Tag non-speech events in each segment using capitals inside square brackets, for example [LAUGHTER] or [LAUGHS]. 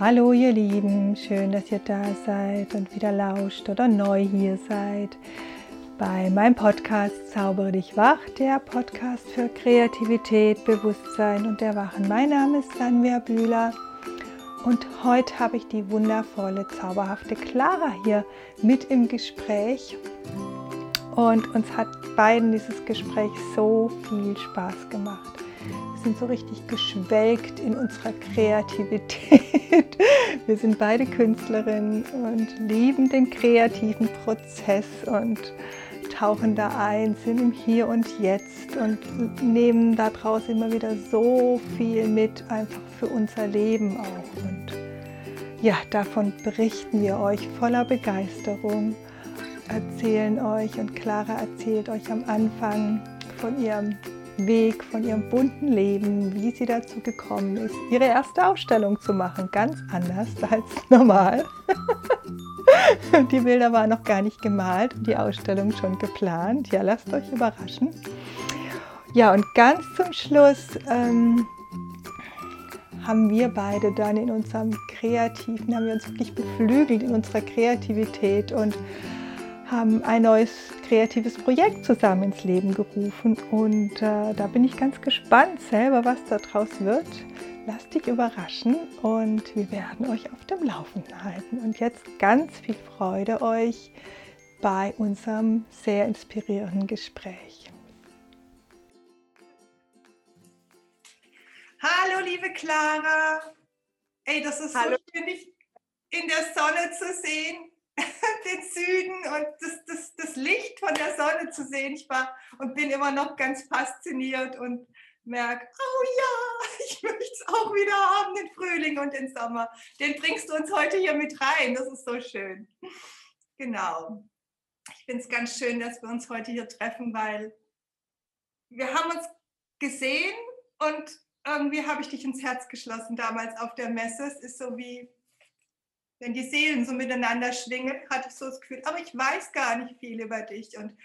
Hallo ihr Lieben, schön, dass ihr da seid und wieder lauscht oder neu hier seid bei meinem Podcast Zaubere dich wach, der Podcast für Kreativität, Bewusstsein und Erwachen. Mein Name ist Sanvia Bühler und heute habe ich die wundervolle, zauberhafte Clara hier mit im Gespräch. Und uns hat beiden dieses Gespräch so viel Spaß gemacht sind so richtig geschwelgt in unserer Kreativität. [LAUGHS] Wir sind beide Künstlerinnen und lieben den kreativen Prozess und tauchen da ein, sind im Hier und Jetzt und nehmen daraus immer wieder so viel mit, einfach für unser Leben auch. Und ja, davon berichten wir euch voller Begeisterung, erzählen euch und Clara erzählt euch am Anfang von ihrem Weg, von ihrem bunten Leben, wie sie dazu gekommen ist, ihre erste Ausstellung zu machen. Ganz anders als normal. [LAUGHS] die Bilder waren noch gar nicht gemalt und die Ausstellung schon geplant. Ja, lasst euch überraschen. Ja, und ganz zum Schluss ähm, haben wir beide dann in unserem Kreativen, haben wir uns wirklich beflügelt in unserer Kreativität und haben ein neues kreatives Projekt zusammen ins Leben gerufen und äh, da bin ich ganz gespannt selber, was daraus wird. Lasst dich überraschen und wir werden euch auf dem Laufenden halten. Und jetzt ganz viel Freude euch bei unserem sehr inspirierenden Gespräch. Hallo, liebe Clara. Ey, das ist Hallo. so schön, dich in der Sonne zu sehen. [LAUGHS] den Süden und das, das, das Licht von der Sonne zu sehen. Ich war und bin immer noch ganz fasziniert und merke, oh ja, [LAUGHS] ich möchte es auch wieder haben, den Frühling und den Sommer. Den bringst du uns heute hier mit rein. Das ist so schön. Genau. Ich finde es ganz schön, dass wir uns heute hier treffen, weil wir haben uns gesehen und irgendwie habe ich dich ins Herz geschlossen damals auf der Messe. Es ist so wie wenn die Seelen so miteinander schwingen, hatte ich so das Gefühl, aber ich weiß gar nicht viel über dich. Und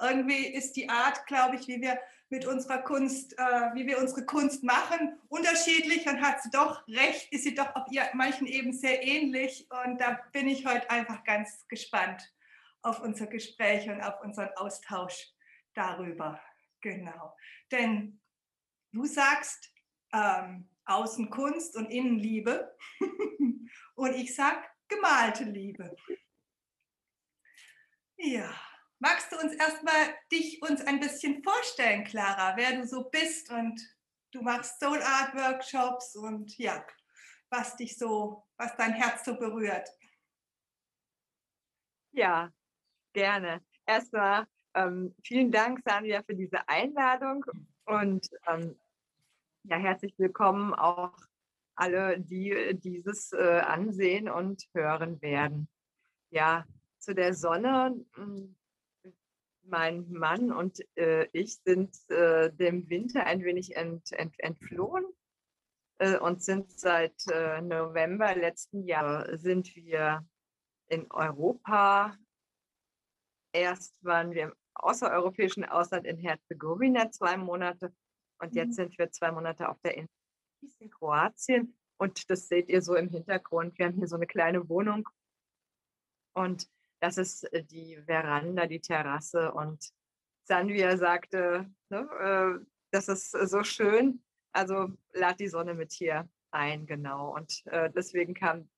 irgendwie ist die Art, glaube ich, wie wir mit unserer Kunst, äh, wie wir unsere Kunst machen, unterschiedlich und hat sie doch recht, ist sie doch auf ihr, manchen eben sehr ähnlich. Und da bin ich heute einfach ganz gespannt auf unser Gespräch und auf unseren Austausch darüber. Genau. Denn du sagst, ähm, Außenkunst und Innenliebe. [LAUGHS] und ich sage gemalte Liebe. Ja, magst du uns erstmal dich uns ein bisschen vorstellen, Clara, wer du so bist und du machst Soul Art Workshops und ja, was dich so, was dein Herz so berührt. Ja, gerne. Erstmal ähm, vielen Dank, Sandra, für diese Einladung und ähm, ja, herzlich willkommen auch alle, die dieses äh, ansehen und hören werden. Ja, zu der Sonne. Hm, mein Mann und äh, ich sind äh, dem Winter ein wenig ent, ent, entflohen äh, und sind seit äh, November letzten Jahres sind wir in Europa. Erst waren wir im außereuropäischen Ausland in Herzegowina zwei Monate und jetzt mhm. sind wir zwei Monate auf der Insel in Kroatien. Und das seht ihr so im Hintergrund. Wir haben hier so eine kleine Wohnung. Und das ist äh, die Veranda, die Terrasse. Und Sanvia sagte, ne, äh, das ist so schön. Also lad die Sonne mit hier ein, genau. Und äh, deswegen kam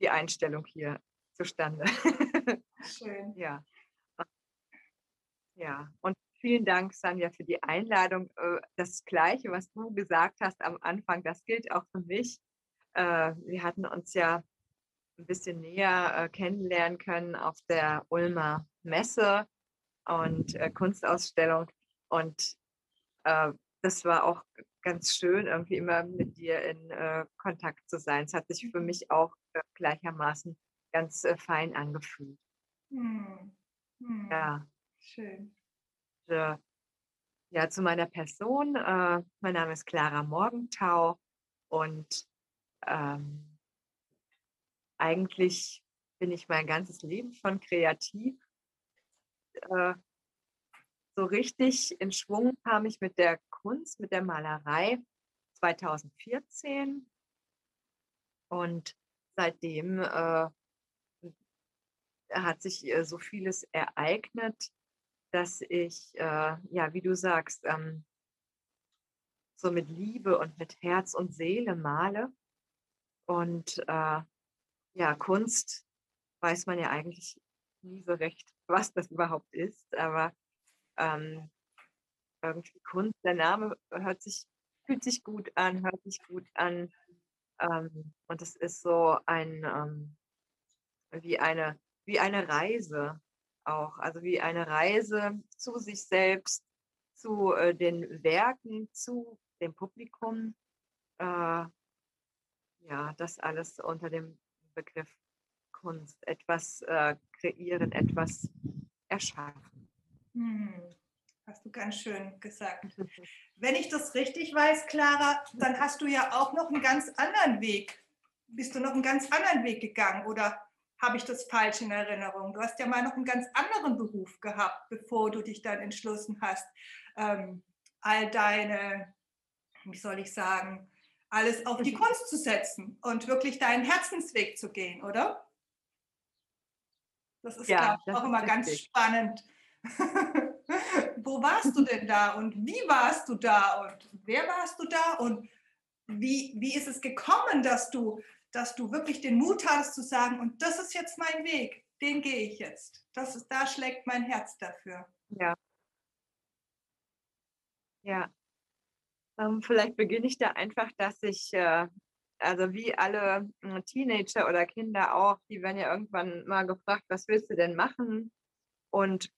die Einstellung hier zustande. Schön. [LAUGHS] ja. Ja, und Vielen Dank, Sanja, für die Einladung. Äh, das Gleiche, was du gesagt hast am Anfang, das gilt auch für mich. Äh, wir hatten uns ja ein bisschen näher äh, kennenlernen können auf der Ulmer Messe und Kunstausstellung. Und das war auch ganz schön, irgendwie immer mit dir in Kontakt zu sein. Es hat sich für mich auch gleichermaßen ganz fein angefühlt. Hm. Hm. Ja. Schön äh, ja, zu meiner Person. Äh, mein Name ist Clara Morgentau und ähm, eigentlich bin ich mein ganzes Leben schon kreativ. Äh, so richtig in Schwung kam ich mit der Kunst, mit der Malerei 2014. Und seitdem äh, hat sich äh, so vieles ereignet, dass ich, äh, ja, wie du sagst, ähm, so mit Liebe und mit Herz und Seele male. Und äh, ja, Kunst weiß man ja eigentlich nie so recht, [LAUGHS] was das überhaupt ist, aber ähm, irgendwie Kunst, der Name hört sich, fühlt sich gut an, hört sich gut an. Ähm, und es ist so ein, ähm, wie eine, wie eine Reise auch, also wie eine Reise zu sich selbst, zu äh, den Werken, zu dem Publikum. Äh, ja, das alles unter dem Begriff Kunst, etwas äh, kreieren, etwas erschaffen. Hm, hast du ganz schön gesagt. [LAUGHS] Wenn ich das richtig weiß, Clara, dann hast du ja auch noch einen ganz anderen Weg. Bist du noch einen ganz anderen Weg gegangen oder habe ich das falsch in Erinnerung? Du hast ja mal noch einen ganz anderen Beruf gehabt, bevor du dich dann entschlossen hast, ähm, all deine, wie soll ich sagen, alles auf die Kunst zu setzen und wirklich deinen Herzensweg zu gehen, oder? Das ist, ja, ich, auch immer ganz spannend. [LAUGHS] Wo warst du denn da und wie warst du da und wer warst du da und wie, wie ist es gekommen, dass du, dass du wirklich den Mut hattest zu sagen, und das ist jetzt mein Weg, den gehe ich jetzt. Das ist, da schlägt mein Herz dafür. Ja. Ja. Ähm, vielleicht beginne ich da einfach, dass ich, äh, also wie alle äh, Teenager oder Kinder auch, die werden ja irgendwann mal gefragt, was willst du denn machen? Und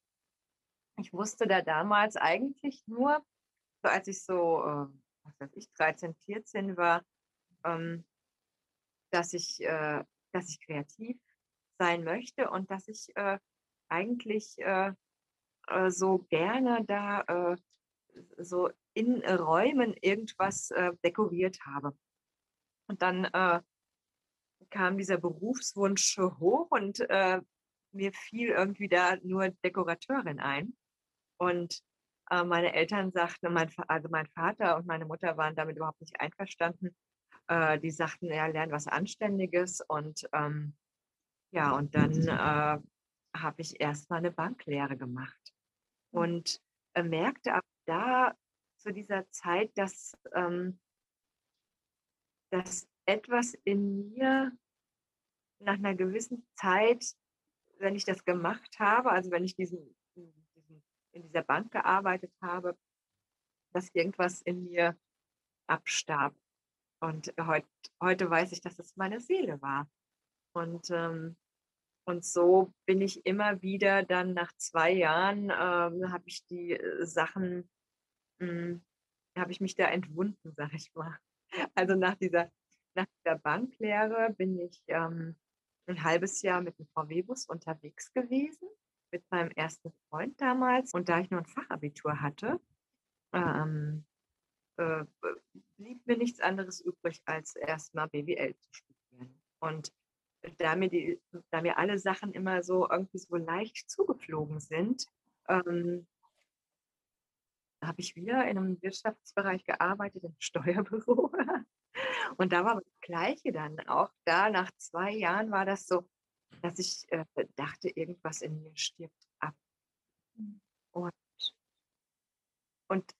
ich wusste da damals eigentlich nur, so als ich so, äh, was weiß ich, 13, 14 war, ähm, dass ich, äh, dass ich kreativ sein möchte und dass ich äh, eigentlich äh, äh, so gerne da äh, so in Räumen irgendwas dekoriert habe. Und dann kam dieser Berufswunsch hoch und mir fiel irgendwie da nur Dekorateurin ein. Und äh, meine Eltern sagten, mein, also mein Vater und meine Mutter waren damit überhaupt nicht einverstanden. Äh, die sagten, ja, lern was Anständiges. Und ähm, ja, und dann äh, habe ich erstmal eine Banklehre gemacht und äh, merkte ab da zu dieser Zeit, dass, ähm, dass etwas in mir nach einer gewissen Zeit, wenn ich das gemacht habe, also wenn ich diesen in dieser Bank gearbeitet habe, dass irgendwas in mir abstarb. Und heut, heute weiß ich, dass es meine Seele war. Und, ähm, und so bin ich immer wieder dann nach zwei Jahren, ähm, habe ich die äh, Sachen, hm, habe ich mich da entwunden, sag ich mal. Also nach dieser, nach der Banklehre bin ich ähm, ein halbes Jahr mit dem VW-Bus unterwegs gewesen mit meinem ersten Freund damals. Und da ich nur ein Fachabitur hatte, ähm, äh, blieb mir nichts anderes übrig, als erstmal BWL zu studieren. Und da mir, die, da mir alle Sachen immer so irgendwie so leicht zugeflogen sind, ähm, habe ich wieder in einem Wirtschaftsbereich gearbeitet, im [LAUGHS] Steuerbüro. Und da war das Gleiche dann. Auch da nach zwei Jahren war das so, dass ich äh, dachte, irgendwas in mir stirbt ab. Und, und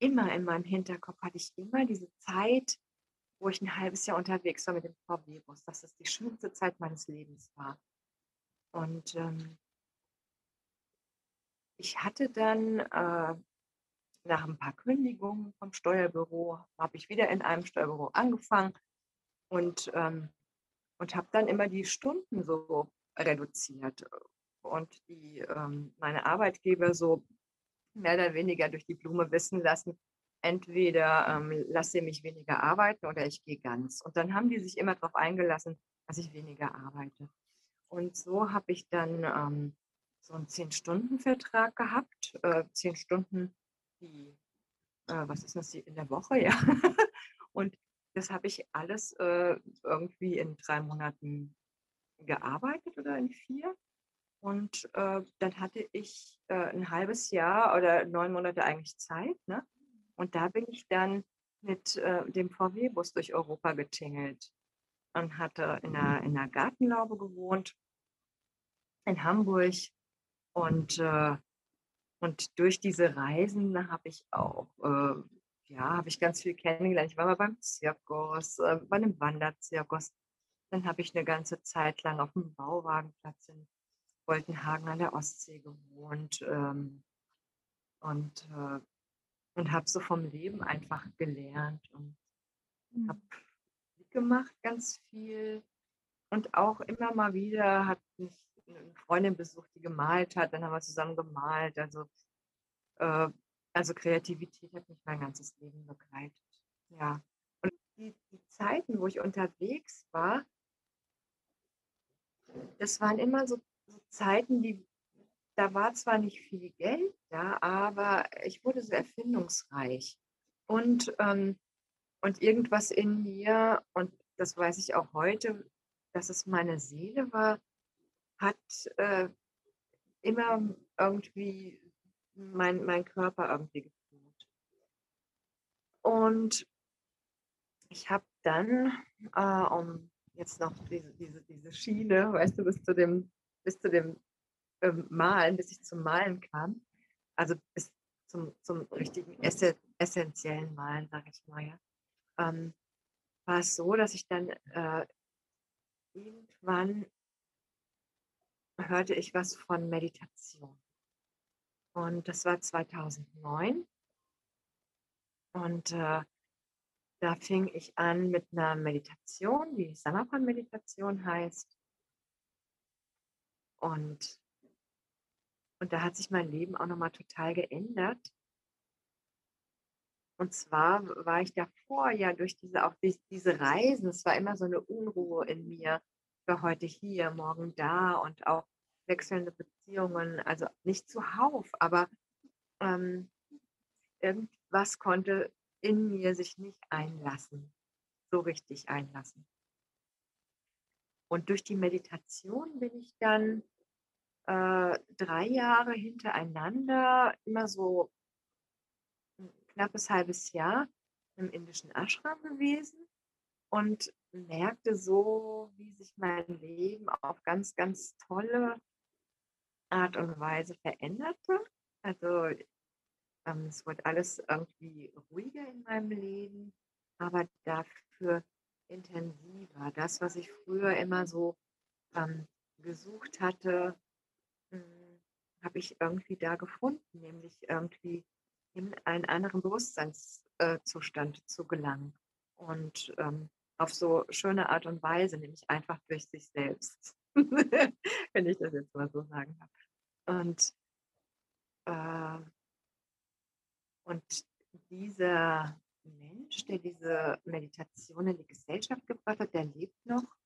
immer in meinem Hinterkopf hatte ich immer diese Zeit, wo ich ein halbes Jahr unterwegs war mit dem VW-Bus, dass es die schönste Zeit meines Lebens war. Und ähm, ich hatte dann äh, nach ein paar Kündigungen vom Steuerbüro, habe ich wieder in einem Steuerbüro angefangen und ähm, und habe dann immer die Stunden so reduziert und die ähm, meine Arbeitgeber so mehr oder weniger durch die Blume wissen lassen, entweder ähm, lasse ich mich weniger arbeiten oder ich gehe ganz. Und dann haben die sich immer darauf eingelassen, dass ich weniger arbeite. Und so habe ich dann ähm, so einen Zehn-Stunden-Vertrag gehabt, äh, zehn Stunden, die, äh, was ist das, in der Woche, [LAUGHS] ja. Und das habe ich alles äh, irgendwie in drei Monaten gearbeitet oder in vier. Und äh, dann hatte ich äh, ein halbes Jahr oder neun Monate eigentlich Zeit. Ne? Und da bin ich dann mit äh, dem VW-Bus durch Europa getingelt. und hatte in einer, in einer Gartenlaube gewohnt in Hamburg. Und, äh, und durch diese Reisen habe ich auch, äh, ja, habe ich ganz viel kennengelernt. Ich war mal beim Zirkus, äh, bei einem Wanderzirkus. Dann habe ich eine ganze Zeit lang auf dem Bauwagenplatz in Woltenhagen an der Ostsee gewohnt ähm, und, äh, und habe so vom Leben einfach gelernt und mhm. habe gemacht, ganz viel. Und auch immer mal wieder hat mich eine Freundin besucht, die gemalt hat. Dann haben wir zusammen gemalt. Also, äh, also Kreativität hat mich mein ganzes Leben begleitet. Ja. Und die, die Zeiten, wo ich unterwegs war, das waren immer so Zeiten, die da war zwar nicht viel Geld da, aber ich wurde so erfindungsreich. Und ähm, und irgendwas in mir, und das weiß ich auch heute, dass es meine Seele war, hat äh, immer irgendwie mein, mein Körper irgendwie gefühlt. Und ich habe dann, äh, um jetzt noch diese, diese, diese Schiene, weißt du, bis zu dem, bis zu dem äh, Malen, bis ich zum Malen kam, also bis zum, zum richtigen essentiellen Malen, sage ich mal, ja, ähm, war es so, dass ich dann äh, irgendwann hörte ich was von Meditation. Und das war 2009. Und äh, da fing ich an mit einer Meditation, die Samapan-Meditation heißt. Und, und da hat sich mein Leben auch nochmal total geändert, und zwar war ich davor ja durch diese, auch durch diese Reisen, es war immer so eine Unruhe in mir, für heute hier, morgen da und auch wechselnde Beziehungen, also nicht zuhauf, aber ähm, irgendwas konnte in mir sich nicht einlassen, so richtig einlassen. Und durch die Meditation bin ich dann äh, drei Jahre hintereinander immer so knappes halbes Jahr im indischen Ashram gewesen und merkte so, wie sich mein Leben auf ganz, ganz tolle Art und Weise veränderte. Also ähm, es wurde alles irgendwie ruhiger in meinem Leben, aber dafür intensiver. Das, was ich früher immer so ähm, gesucht hatte, hm, habe ich irgendwie da gefunden, nämlich irgendwie in einen anderen Bewusstseinszustand zu gelangen. Und ähm, auf so schöne Art und Weise, nämlich einfach durch sich selbst, [LAUGHS] wenn ich das jetzt mal so sagen darf. Und, äh, und dieser Mensch, der diese Meditation in die Gesellschaft gebracht hat, der lebt noch.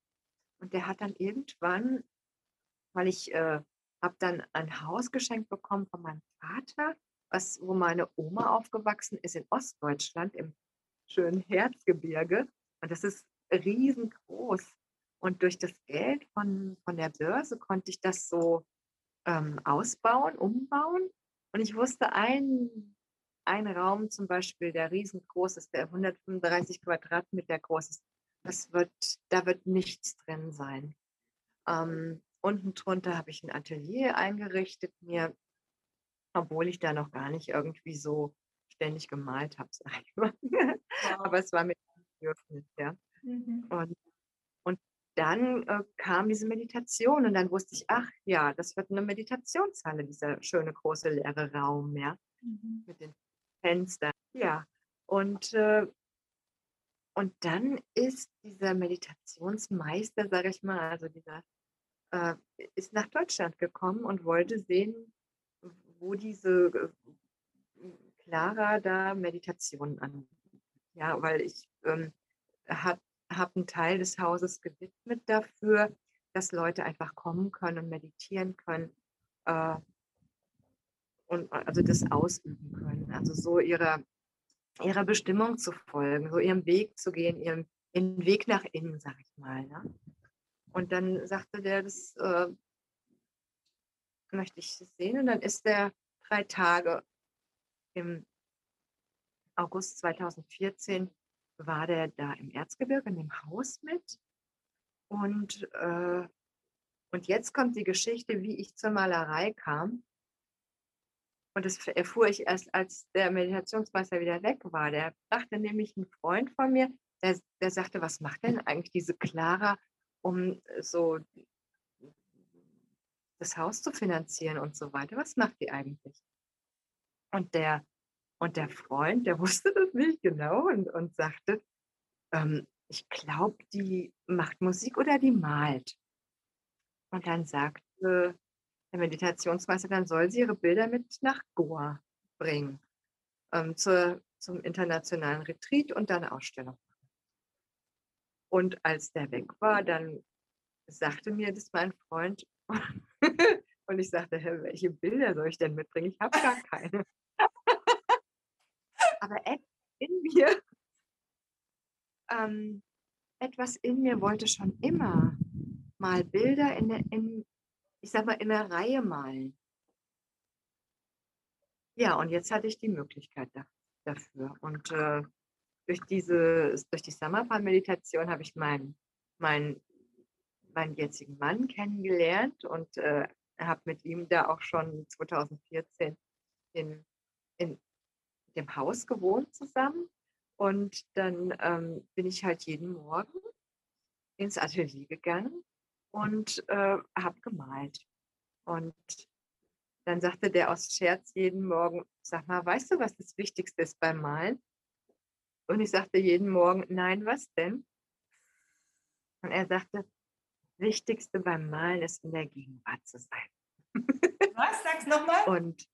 Und der hat dann irgendwann, weil ich äh, habe dann ein Haus geschenkt bekommen von meinem Vater was, wo meine Oma aufgewachsen ist in Ostdeutschland im schönen Herzgebirge. Und das ist riesengroß. Und durch das Geld von, von der Börse konnte ich das so ähm, ausbauen, umbauen. Und ich wusste, ein, ein Raum zum Beispiel, der riesengroß ist, der 135 Quadratmeter groß ist, das wird, da wird nichts drin sein. Ähm, unten drunter habe ich ein Atelier eingerichtet, mir obwohl ich da noch gar nicht irgendwie so ständig gemalt habe, [LAUGHS] sag ich mal. Wow. Aber es war mir ein Bedürfnis, ja. Mhm. Und, und dann äh, kam diese Meditation und dann wusste ich, ach ja, das wird eine Meditationshalle, dieser schöne große leere Raum, ja, mhm. mit den Fenstern. Ja, und, äh, und dann ist dieser Meditationsmeister, sage ich mal, also dieser, äh, ist nach Deutschland gekommen und wollte sehen, wo diese äh, Clara da Meditationen an. Ja, weil ich ähm, habe hab einen Teil des Hauses gewidmet dafür, dass Leute einfach kommen können und meditieren können äh, und also das ausüben können. Also so ihrer, ihrer Bestimmung zu folgen, so ihrem Weg zu gehen, ihrem den Weg nach innen, sag ich mal. Ne? Und dann sagte der, das äh, möchte ich sehen. Und dann ist der drei Tage im August 2014 war der da im Erzgebirge in dem Haus mit. Und, äh, und jetzt kommt die Geschichte, wie ich zur Malerei kam. Und das erfuhr ich erst, als der Meditationsmeister wieder weg war. Der brachte nämlich einen Freund von mir, der, der sagte, was macht denn eigentlich diese Clara, um so das Haus zu finanzieren und so weiter? Was macht die eigentlich? Und der, und der Freund, der [LAUGHS] wusste das nicht genau und, und sagte, ähm, ich glaube, die macht Musik oder die malt. Und dann sagte der Meditationsmeister, dann soll sie ihre Bilder mit nach Goa bringen, ähm, zur, zum internationalen Retreat und dann Ausstellung. Und als der weg war, dann sagte mir das mein Freund, [LAUGHS] und ich sagte, hey, welche Bilder soll ich denn mitbringen? Ich habe gar keine. [LAUGHS] Aber in mir, ähm, etwas in mir wollte schon immer mal Bilder in, in, ich sag mal, in einer Reihe malen. Ja, und jetzt hatte ich die Möglichkeit da, dafür. Und äh, durch diese, durch die Samapa-Meditation habe ich meinen, meinen, meinen jetzigen Mann kennengelernt und äh, habe mit ihm da auch schon 2014 in, in dem Haus gewohnt zusammen. Und dann ähm, bin ich halt jeden Morgen ins Atelier gegangen und äh, habe gemalt. Und dann sagte der aus Scherz jeden Morgen, sag mal, weißt du, was das Wichtigste ist beim Malen? Und ich sagte jeden Morgen, nein, was denn? Und er sagte, das Wichtigste beim Malen ist in der Gegenwart zu sein. [LAUGHS] Was? Sag's nochmal. Und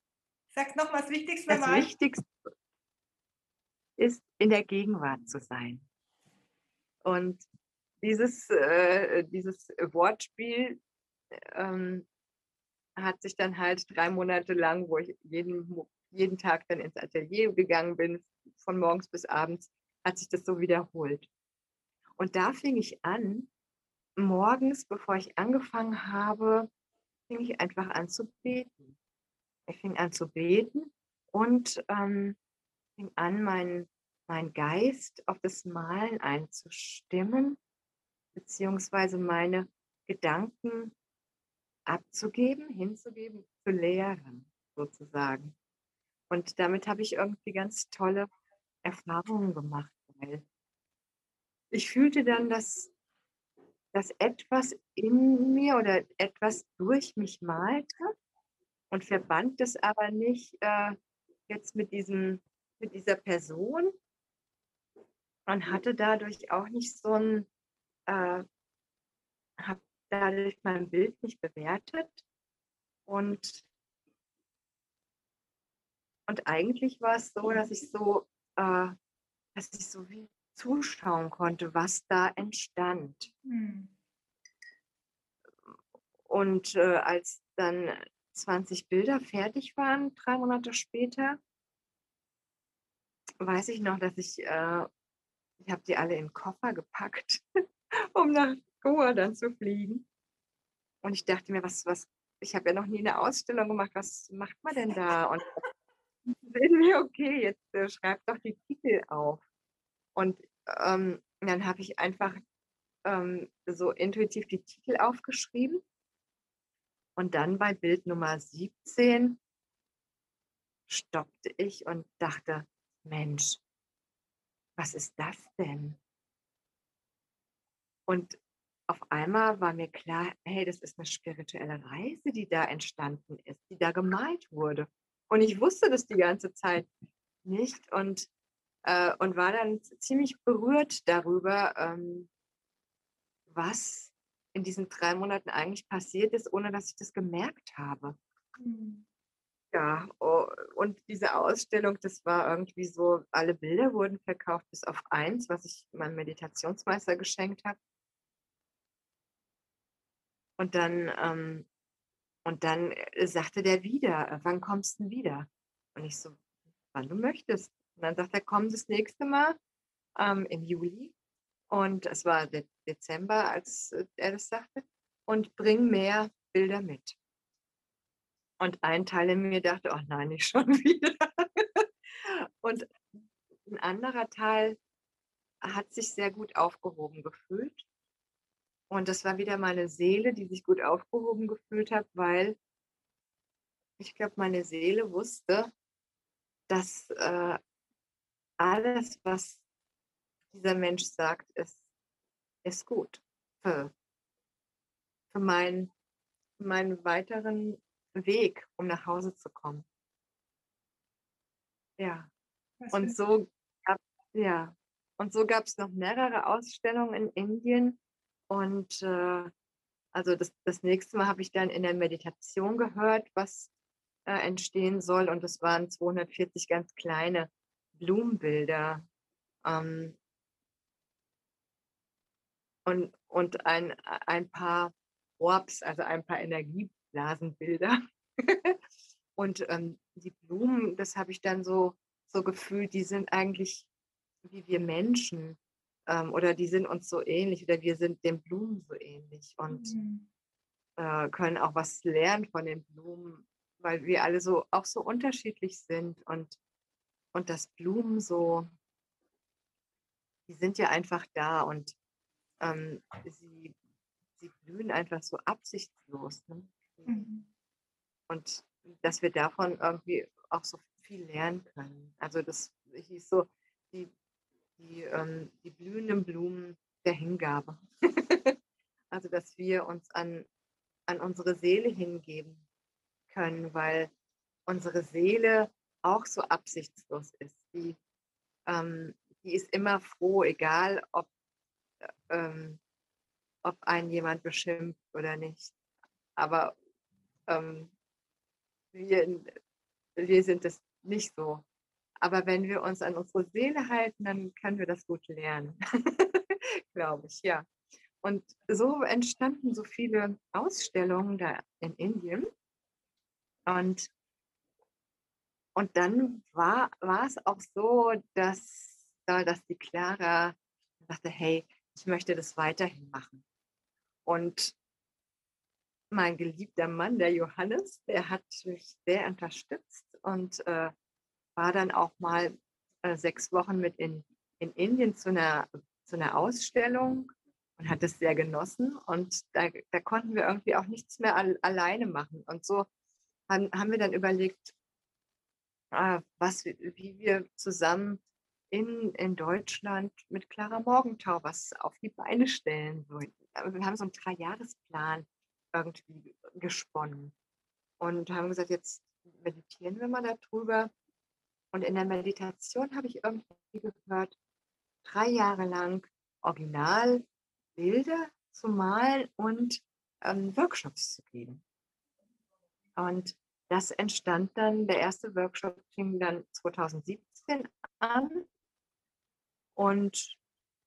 Sag's nochmal, das Wichtigste beim das Malen. Wichtigste ist, in der Gegenwart zu sein. Und dieses, äh, dieses Wortspiel ähm, hat sich dann halt drei Monate lang, wo ich jeden, jeden Tag dann ins Atelier gegangen bin, von morgens bis abends, hat sich das so wiederholt. Und da fing ich an, morgens, bevor ich angefangen habe, fing ich einfach an zu beten. Ich fing an zu beten und ähm, fing an, meinen mein Geist auf das Malen einzustimmen, beziehungsweise meine Gedanken abzugeben, hinzugeben, zu lehren, sozusagen. Und damit habe ich irgendwie ganz tolle Erfahrungen gemacht, weil ich fühlte dann, dass, dass etwas in mir oder etwas durch mich malte und verband das aber nicht äh, jetzt mit, diesem, mit dieser Person und hatte dadurch auch nicht so ein, äh, habe dadurch mein Bild nicht bewertet und und eigentlich war es so, dass ich so, äh, dass ich so wie zuschauen konnte, was da entstand. Hm. Und äh, als dann 20 Bilder fertig waren, drei Monate später, weiß ich noch, dass ich, äh, ich habe die alle in den Koffer gepackt, [LAUGHS] [LAUGHS] um nach Goa dann zu fliegen. Und ich dachte mir, was, was, ich habe ja noch nie eine Ausstellung gemacht, was macht man denn da? Und [LAUGHS] sehen wir, okay, jetzt äh, schreib doch die Titel auf. Und ähm, dann habe ich einfach ähm, so intuitiv die Titel aufgeschrieben. Und dann bei Bild Nummer 17 stoppte ich und dachte, Mensch, was ist das denn? Und auf einmal war mir klar, hey, das ist eine spirituelle Reise, die da entstanden ist, die da gemalt wurde. Und ich wusste das die ganze Zeit nicht und, äh, und war dann ziemlich berührt darüber, ähm, was in diesen drei Monaten eigentlich passiert ist, ohne dass ich das gemerkt habe. Hm. Ja, oh, und diese Ausstellung, das war irgendwie so, alle Bilder wurden verkauft, bis auf eins, was ich meinem Meditationsmeister geschenkt habe. Und dann ähm, und dann äh, sagte der wieder, äh, wann kommst du denn wieder? Und ich so, wann du möchtest. Und dann sagt er, komm das nächste Mal ähm, im Juli. Und es war der Dezember, als äh, er das sagte. Und bring mehr Bilder mit. Und ein Teil in mir dachte, oh nein, nicht schon [LAUGHS] wieder. Und ein anderer Teil hat sich sehr gut aufgehoben gefühlt. Und das war wieder meine Seele, die sich gut aufgehoben gefühlt hat, weil ich glaube, meine Seele wusste, dass äh, alles, was dieser Mensch sagt, ist, ist gut für, für, mein, für meinen weiteren Weg, um nach Hause zu kommen. Ja. Was und so gab, ja. Und so gab es noch mehrere Ausstellungen in Indien, und äh, also das, das nächste Mal habe ich dann in der Meditation gehört, was äh, entstehen soll. Und es waren 240 ganz kleine Blumenbilder. Ähm, und, und ein, ein paar Orbs, also ein paar Energieblasenbilder. [LAUGHS] und ähm, die Blumen, das habe ich dann so, so gefühlt, die sind eigentlich wie wir Menschen ähm, oder die sind uns so ähnlich oder wir sind den Blumen so ähnlich und mhm. äh, können auch was lernen von den Blumen, weil wir alle so auch so unterschiedlich sind und, und das Blumen so, die sind ja einfach da und ähm, sie, sie blühen einfach so absichtslos. Ne? Mhm. Und dass wir davon irgendwie auch so viel lernen können. Also das hieß so, die die, ähm, die blühenden Blumen der Hingabe. [LAUGHS] also, dass wir uns an, an unsere Seele hingeben können, weil unsere Seele auch so absichtslos ist. Die, ähm, die ist immer froh, egal ob, ähm, ob einen jemand beschimpft oder nicht. Aber ähm, wir, wir sind es nicht so. Aber wenn wir uns an unsere Seele halten, dann können wir das gut lernen, [LAUGHS] glaube ich, ja. Und so entstanden so viele Ausstellungen da in Indien. Und, und dann war, es auch so, dass, dass die Clara sagte, hey, ich möchte das weiterhin machen. Und mein geliebter Mann, der Johannes, der hat mich sehr unterstützt und äh, war dann auch mal äh, sechs Wochen mit in, in Indien zu einer, zu einer Ausstellung und hat es sehr genossen. Und da, da konnten wir irgendwie auch nichts mehr al alleine machen. Und so haben, haben wir dann überlegt, äh, was, wie wir zusammen in, in Deutschland mit Clara Morgenthau was auf die Beine stellen wollen. Wir haben so einen Dreijahresplan irgendwie gesponnen und haben gesagt, jetzt meditieren wir mal darüber, und in der Meditation habe ich irgendwie gehört, drei Jahre lang Originalbilder zu malen und ähm, Workshops zu geben. Und das entstand dann, der erste Workshop fing dann 2017 an. Und,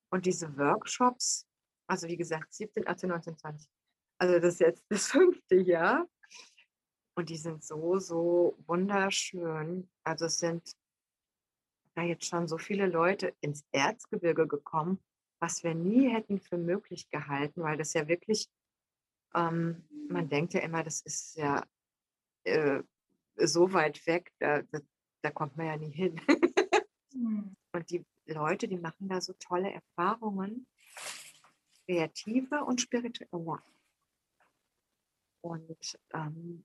und diese Workshops, also wie gesagt, 17, 18, 19, 20, also das ist jetzt das fünfte Jahr, und die sind so, so wunderschön. Also es sind da jetzt schon so viele Leute ins Erzgebirge gekommen, was wir nie hätten für möglich gehalten, weil das ja wirklich, ähm, man denkt ja immer, das ist ja äh, so weit weg, da, da, da, kommt man ja nie hin. mhm. [LAUGHS] Und die Leute, die machen da so tolle Erfahrungen, kreative und spirituelle. Und ähm,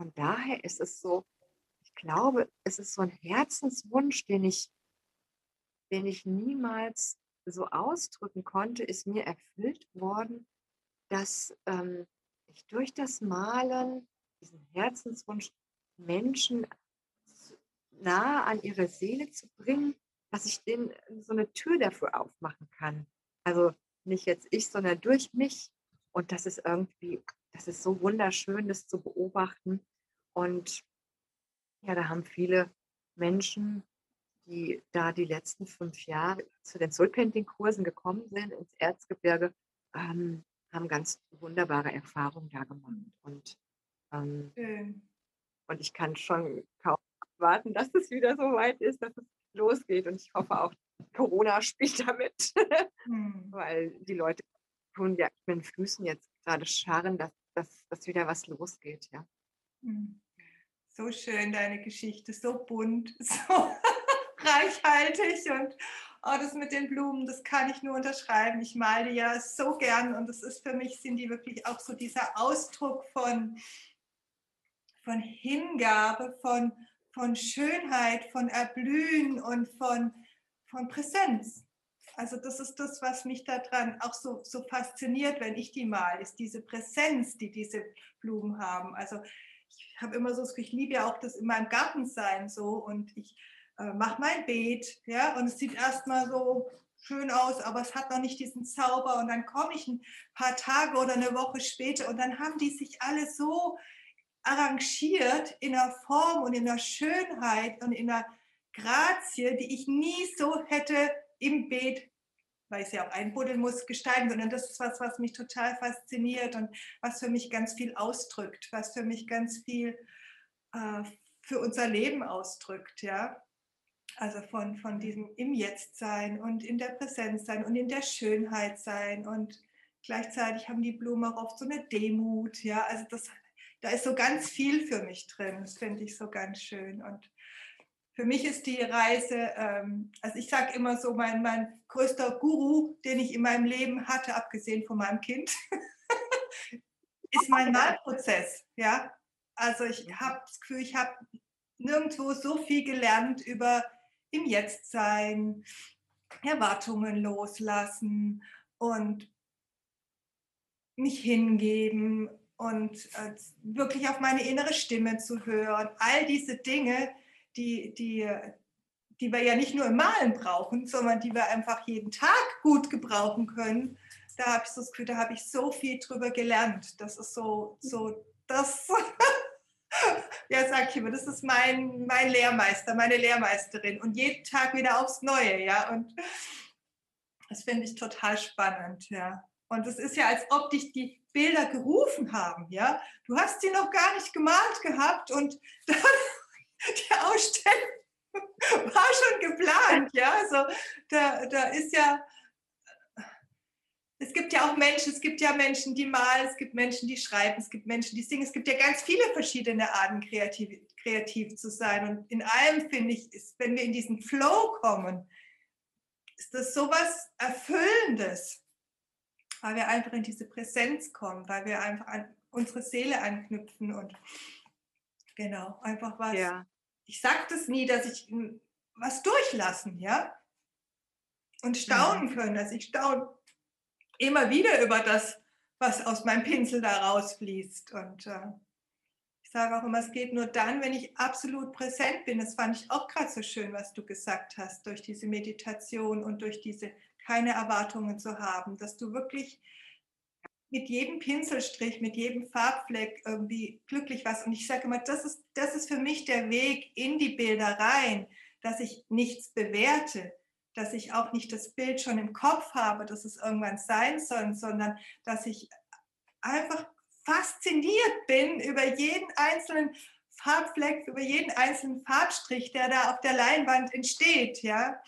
von daher ist es so, ich glaube, es ist so ein Herzenswunsch, den ich, den ich niemals so ausdrücken konnte, ist mir erfüllt worden, dass ähm, ich durch das Malen diesen Herzenswunsch Menschen nahe an ihre Seele zu bringen, dass ich denen so eine Tür dafür aufmachen kann. Also nicht jetzt ich, sondern durch mich. Und das ist irgendwie, das ist so wunderschön, das zu beobachten. Und ja, da haben viele Menschen, die da die letzten fünf Jahre zu den Soul Painting Kursen gekommen sind ins Erzgebirge, ähm, haben ganz wunderbare Erfahrungen da gemacht. Und, ähm, und ich kann schon kaum warten, dass es wieder so weit ist, dass es losgeht. Und ich hoffe auch, Corona [LAUGHS] spielt damit, hm. weil die Leute tun ja mit den Füßen jetzt gerade scharren, dass, dass, dass wieder was losgeht. Ja. Hm. So schön, deine Geschichte, so bunt, [LAUGHS] so reichhaltig und, Oh, das mit den Blumen, das kann ich nur unterschreiben. Ich male ja so gern und es ist für mich, sind die wirklich auch so dieser Ausdruck von, von Hingabe, von, von Schönheit, von Erblühen und von, von Präsenz. Also das ist das, was mich daran auch so, so fasziniert, wenn ich die mal, ist diese Präsenz, die diese Blumen haben. Also ich habe immer so, ich liebe ja auch das in meinem Garten sein so und ich äh, mache mein Beet, ja, und es sieht erstmal so schön aus, aber es hat noch nicht diesen Zauber und dann komme ich ein paar Tage oder eine Woche später und dann haben die sich alle so arrangiert in der Form und in der Schönheit und in der Grazie, die ich nie so hätte im Beet, weil ich sie auch einbuddeln muss, gestalten, sondern das ist was, was mich total fasziniert und was für mich ganz viel ausdrückt, was für mich ganz viel äh, für unser Leben ausdrückt, ja. Also von, von diesem im Jetzt sein und in der Präsenz sein und in der Schönheit sein und gleichzeitig haben die Blumen auch oft so eine Demut, ja. Also das, da ist so ganz viel für mich drin. Das finde ich so ganz schön und für mich ist die Reise, ähm, also ich sage immer so, mein, mein größter Guru, den ich in meinem Leben hatte, abgesehen von meinem Kind, [LAUGHS] ist mein Malprozess. Ja? Also ich habe das Gefühl, ich habe nirgendwo so viel gelernt über im Jetztsein, Erwartungen loslassen und mich hingeben und äh, wirklich auf meine innere Stimme zu hören. All diese Dinge, die, die, die wir ja nicht nur im Malen brauchen, sondern die wir einfach jeden Tag gut gebrauchen können. Da habe ich so das Gefühl, da habe ich so viel drüber gelernt. Das ist so, so das, [LAUGHS] ja, sag ich immer, das ist mein, mein Lehrmeister, meine Lehrmeisterin. Und jeden Tag wieder aufs Neue, ja. Und das finde ich total spannend, ja. Und es ist ja, als ob dich die Bilder gerufen haben, ja. Du hast sie noch gar nicht gemalt gehabt und [LAUGHS] dann die Ausstellung [LAUGHS] war schon geplant, ja. Also da, da ist ja, es gibt ja auch Menschen, es gibt ja Menschen, die malen, es gibt Menschen, die schreiben, es gibt Menschen, die singen, es gibt ja ganz viele verschiedene Arten, kreativ, kreativ zu sein. Und in allem finde ich, ist, wenn wir in diesen Flow kommen, ist das so was Erfüllendes, weil wir einfach in diese Präsenz kommen, weil wir einfach an unsere Seele anknüpfen und Genau, einfach was. Ja. Ich sage das nie, dass ich was durchlassen, ja. Und staunen mhm. können. Also ich staune immer wieder über das, was aus meinem Pinsel da rausfließt. Und äh, ich sage auch immer, es geht nur dann, wenn ich absolut präsent bin. Das fand ich auch gerade so schön, was du gesagt hast, durch diese Meditation und durch diese keine Erwartungen zu haben, dass du wirklich mit jedem Pinselstrich, mit jedem Farbfleck irgendwie glücklich was. Und ich sage immer, das ist, das ist für mich der Weg in die Bilder rein, dass ich nichts bewerte, dass ich auch nicht das Bild schon im Kopf habe, dass es irgendwann sein soll, sondern dass ich einfach fasziniert bin über jeden einzelnen Farbfleck, über jeden einzelnen Farbstrich, der da auf der Leinwand entsteht. Ja?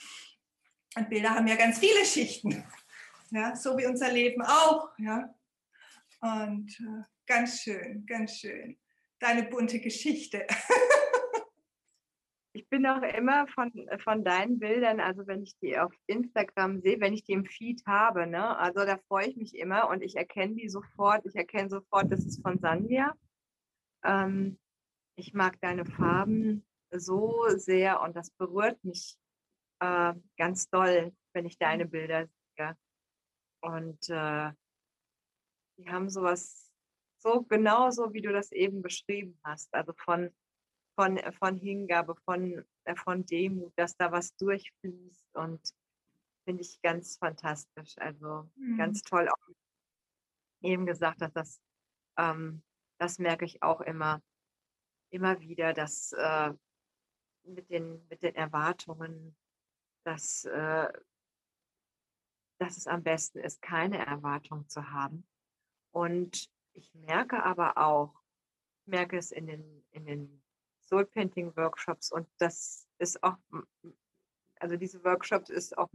Und Bilder haben ja ganz viele Schichten. [LAUGHS] Ja, so wie unser Leben auch. Ja. Und äh, ganz schön, ganz schön. Deine bunte Geschichte. [LAUGHS] ich bin auch immer von, von deinen Bildern, also wenn ich die auf Instagram sehe, wenn ich die im Feed habe, ne, also da freue ich mich immer und ich erkenne die sofort. Ich erkenne sofort, das ist von Sandja. Ähm, ich mag deine Farben so sehr und das berührt mich äh, ganz doll, wenn ich deine Bilder sehe. Und äh, die haben sowas so genauso, wie du das eben beschrieben hast. Also von, von, äh, von Hingabe, von, äh, von Demut, dass da was durchfließt und finde ich ganz fantastisch. Also mhm. ganz toll auch eben gesagt, dass das, ähm, das merke ich auch immer, immer wieder, dass äh, mit, den, mit den Erwartungen, dass, äh, dass es am besten ist, keine Erwartung zu haben und ich merke aber auch, ich merke es in den, in den Soul Painting Workshops und das ist auch, also diese Workshops ist auch,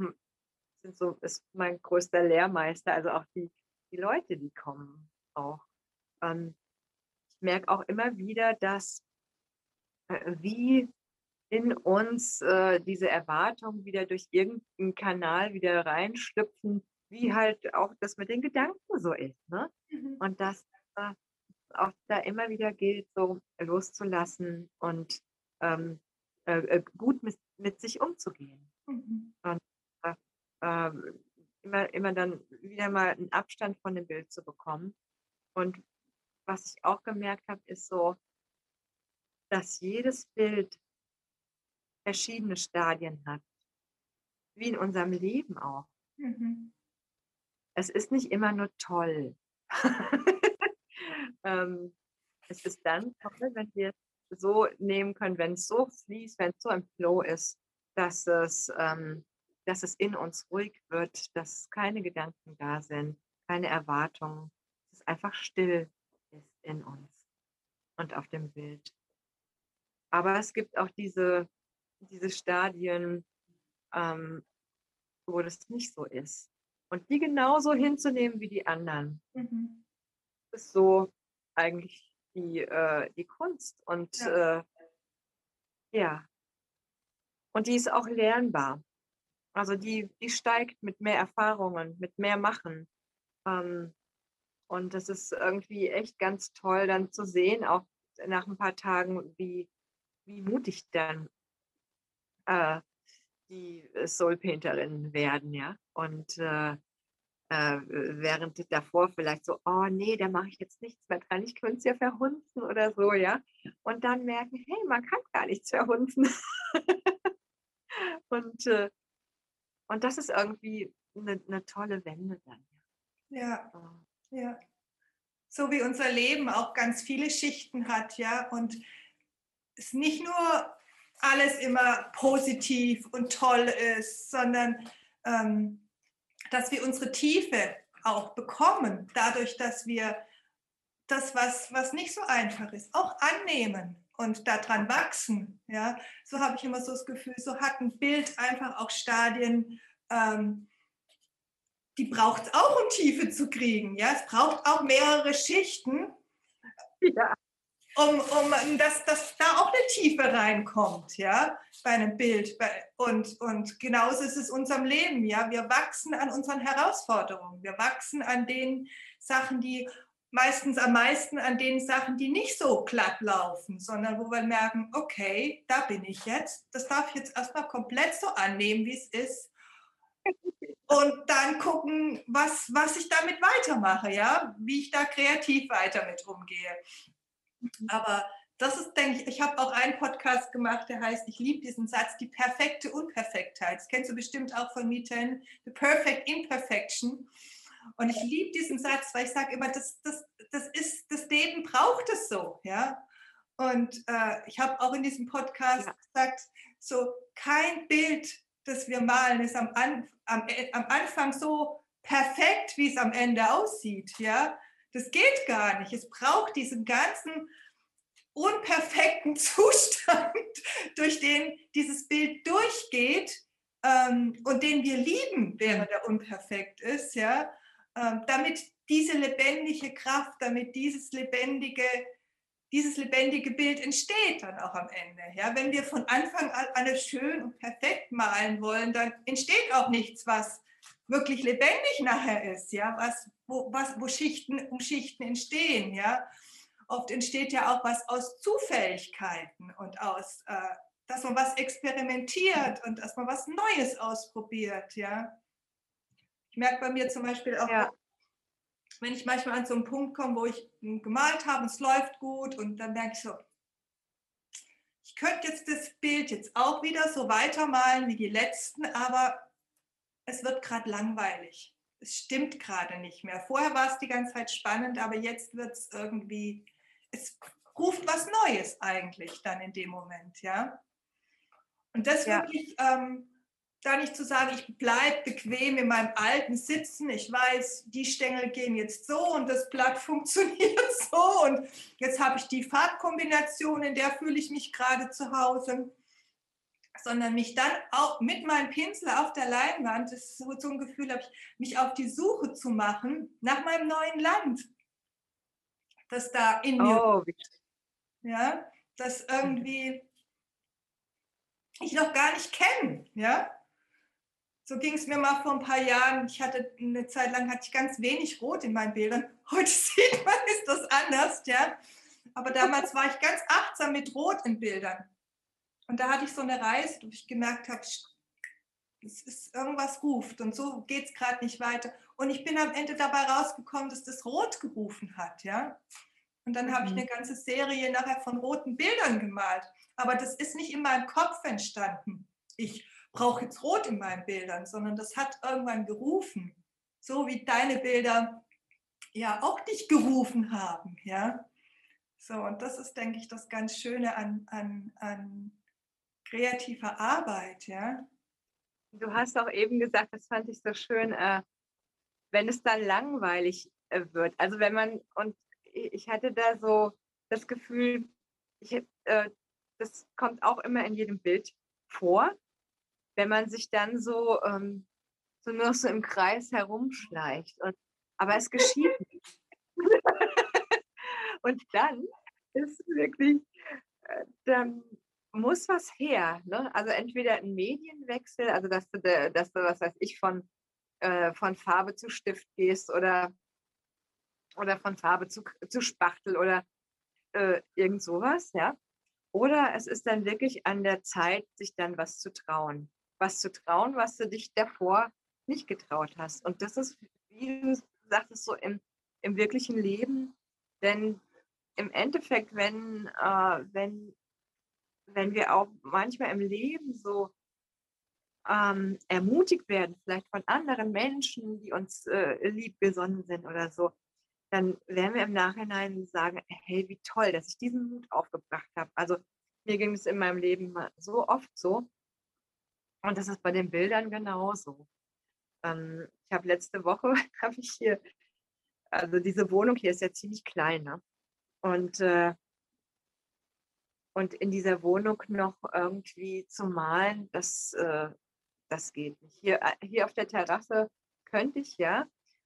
sind so, ist mein größter Lehrmeister, also auch die, die Leute, die kommen auch. Ähm, ich merke auch immer wieder, dass äh, wie, in uns äh, diese Erwartungen wieder durch irgendeinen Kanal wieder reinschlüpfen, wie halt auch das mit den Gedanken so ist. Ne? Mhm. Und dass äh, auch da immer wieder gilt, so loszulassen und ähm, äh, äh gut mit, mit, sich umzugehen. Mhm. Und äh, ähm, immer, immer dann wieder mal einen Abstand von dem Bild zu bekommen. Und was ich auch gemerkt habe, ist so, dass jedes Bild verschiedene Stadien hat, wie in unserem Leben auch. Mhm. Es ist nicht immer nur toll. [LAUGHS] ähm, es ist dann toll, wenn wir es so nehmen können, wenn es so fließt, wenn es so im Flow ist, dass es, ähm, dass es in uns ruhig wird, dass keine Gedanken da sind, keine Erwartungen, dass es einfach still ist in uns und auf dem Bild. Aber es gibt auch diese diese Stadien, ähm, wo das nicht so ist. Und die genauso hinzunehmen wie die anderen, mhm. ist so eigentlich die, äh, die Kunst. Und ja. Äh, ja. Und die ist auch lernbar. Also die, die steigt mit mehr Erfahrungen, mit mehr Machen. Ähm, und das ist irgendwie echt ganz toll dann zu sehen, auch nach ein paar Tagen, wie, wie mutig dann äh, die Soul-Painterinnen werden, ja. Und äh, äh, während davor vielleicht so, oh nee, da mache ich jetzt nichts mehr dran, ich könnte es ja verhunzen oder so, ja. Und dann merken, hey, man kann gar nichts verhunzen. [LAUGHS] und, äh, und das ist irgendwie eine, eine tolle Wende dann. Ja, ja. So wie unser Leben auch ganz viele Schichten hat, ja. Und es nicht nur alles immer positiv und toll ist, sondern ähm, dass wir unsere Tiefe auch bekommen, dadurch, dass wir das, was, was nicht so einfach ist, auch annehmen und daran wachsen. Ja? So habe ich immer so das Gefühl, so hat ein Bild einfach auch Stadien, ähm, die braucht es auch, um Tiefe zu kriegen. Ja? Es braucht auch mehrere Schichten. Ja um, um dass, dass da auch eine Tiefe reinkommt, ja, bei einem Bild. Und, und genauso ist es unserem Leben, ja. Wir wachsen an unseren Herausforderungen. Wir wachsen an den Sachen, die meistens am meisten an den Sachen, die nicht so glatt laufen, sondern wo wir merken, okay, da bin ich jetzt. Das darf ich jetzt erstmal komplett so annehmen, wie es ist. Und dann gucken, was, was ich damit weitermache, ja, wie ich da kreativ weiter mit umgehe. Mhm. Aber das ist, denke ich, ich habe auch einen Podcast gemacht, der heißt, ich liebe diesen Satz, die perfekte Unperfektheit. Das kennst du bestimmt auch von Mieten, the perfect imperfection. Und ich liebe diesen Satz, weil ich sage immer, das, das, das, ist, das Leben braucht es so. Ja? Und äh, ich habe auch in diesem Podcast ja. gesagt, so kein Bild, das wir malen, ist am, An am, am Anfang so perfekt, wie es am Ende aussieht. Ja? Das geht gar nicht. Es braucht diesen ganzen unperfekten [LAUGHS] Zustand, durch den dieses Bild durchgeht ähm, und den wir lieben, während er unperfekt ist, ja, ähm, damit diese lebendige Kraft, damit dieses lebendige, dieses lebendige Bild entsteht dann auch am Ende. Ja, wenn wir von Anfang an alles schön und perfekt malen wollen, dann entsteht auch nichts, was wirklich lebendig nachher ist, ja, was, wo, was, wo Schichten um Schichten entstehen, ja. Oft entsteht ja auch was aus Zufälligkeiten und aus, äh, dass man was experimentiert und dass man was Neues ausprobiert, ja. Ich merke bei mir zum Beispiel auch, ja. wenn ich manchmal an so einen Punkt komme, wo ich gemalt habe, es läuft gut und dann merke ich so, ich könnte jetzt das Bild jetzt auch wieder so weitermalen wie die letzten, aber es wird gerade langweilig. Es stimmt gerade nicht mehr. Vorher war es die ganze Zeit spannend, aber jetzt wird es irgendwie, es ruft was Neues eigentlich dann in dem Moment, ja. Und das ja. wirklich, ähm, da nicht zu sagen, ich bleibe bequem in meinem alten Sitzen, ich weiß, die Stängel gehen jetzt so und das Blatt [LAUGHS] funktioniert so und jetzt habe ich die Farbkombination, in der fühle ich mich gerade zu Hause sondern mich dann auch mit meinem Pinsel auf der Leinwand, das ist so, ein Gefühl habe ich, mich auf die Suche zu machen nach meinem neuen Land, das da in mir, oh, ja, das irgendwie, ich noch gar nicht kenne. Ja? So ging es mir mal vor ein paar Jahren. Ich hatte eine Zeit lang hatte ich ganz wenig Rot in meinen Bildern. [LAUGHS] Heute sieht man, ist das anders, ja. Aber damals war ich ganz achtsam mit Rot in Bildern. Und da hatte ich so eine Reise, wo ich gemerkt habe, es ist irgendwas ruft und so geht es gerade nicht weiter. Und ich bin am Ende dabei rausgekommen, dass das Rot gerufen hat, ja. Und dann habe ich mhm. eine ganze Serie nachher von roten Bildern gemalt. Aber das ist nicht in meinem Kopf entstanden. Ich brauche jetzt Rot in meinen Bildern, sondern das hat irgendwann gerufen. So wie deine Bilder ja auch dich gerufen haben, ja. So, und das ist, denke ich, das ganz Schöne an, an, an kreativer Arbeit, ja. Du hast auch eben gesagt, das fand ich so schön, äh, wenn es dann langweilig äh, wird. Also wenn man, und ich hatte da so das Gefühl, ich, äh, das kommt auch immer in jedem Bild vor, wenn man sich dann so, ähm, so nur so im Kreis herumschleicht. Und, aber es geschieht nicht. [LAUGHS] und dann ist wirklich, äh, dann muss was her. Ne? Also entweder ein Medienwechsel, also dass du, dass du was weiß ich, von, äh, von Farbe zu Stift gehst oder, oder von Farbe zu, zu Spachtel oder äh, irgend sowas, ja. Oder es ist dann wirklich an der Zeit, sich dann was zu trauen. Was zu trauen, was du dich davor nicht getraut hast. Und das ist, wie du sagtest, so im, im wirklichen Leben. Denn im Endeffekt, wenn, äh, wenn wenn wir auch manchmal im Leben so ähm, ermutigt werden, vielleicht von anderen Menschen, die uns äh, liebgesonnen sind oder so, dann werden wir im Nachhinein sagen, hey, wie toll, dass ich diesen Mut aufgebracht habe. Also mir ging es in meinem Leben so oft so. Und das ist bei den Bildern genauso. Ähm, ich habe letzte Woche, [LAUGHS] habe ich hier, also diese Wohnung hier ist ja ziemlich klein, ne? Und äh, und in dieser Wohnung noch irgendwie zu malen, das, äh, das geht nicht. Hier, äh, hier auf der Terrasse könnte ich ja.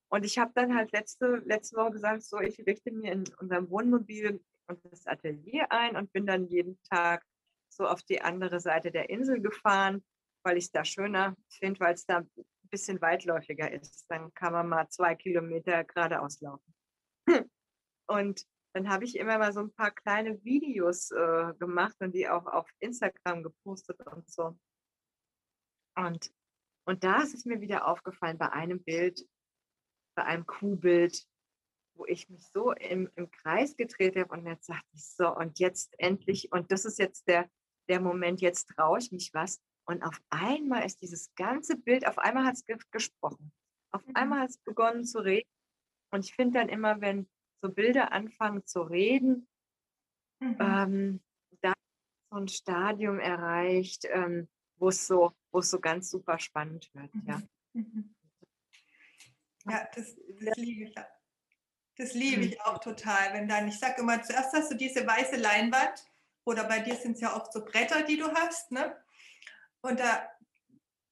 Und ich habe dann halt letzte, letzte Woche gesagt, so, ich richte mir in unserem Wohnmobil und das Atelier ein und bin dann jeden Tag so auf die andere Seite der Insel gefahren, weil ich es da schöner finde, weil es da ein bisschen weitläufiger ist. Dann kann man mal zwei Kilometer geradeaus laufen. Und dann habe ich immer mal so ein paar kleine Videos äh, gemacht und die auch auf Instagram gepostet und so. Und, und da ist es mir wieder aufgefallen bei einem Bild, bei einem Kuhbild, wo ich mich so im, im Kreis gedreht habe und jetzt sagte ich so, und jetzt endlich, und das ist jetzt der, der Moment, jetzt traue ich mich was. Und auf einmal ist dieses ganze Bild, auf einmal hat es ge gesprochen. Auf mhm. einmal hat es begonnen zu reden. Und ich finde dann immer, wenn, so Bilder anfangen zu reden, mhm. ähm, da so ein Stadium erreicht, ähm, wo es so, so ganz super spannend wird. Mhm. Ja, mhm. ja das, das liebe ich. Das liebe ich auch total. Wenn dann, ich sage immer, zuerst hast du diese weiße Leinwand oder bei dir sind es ja oft so Bretter, die du hast, ne? Und da,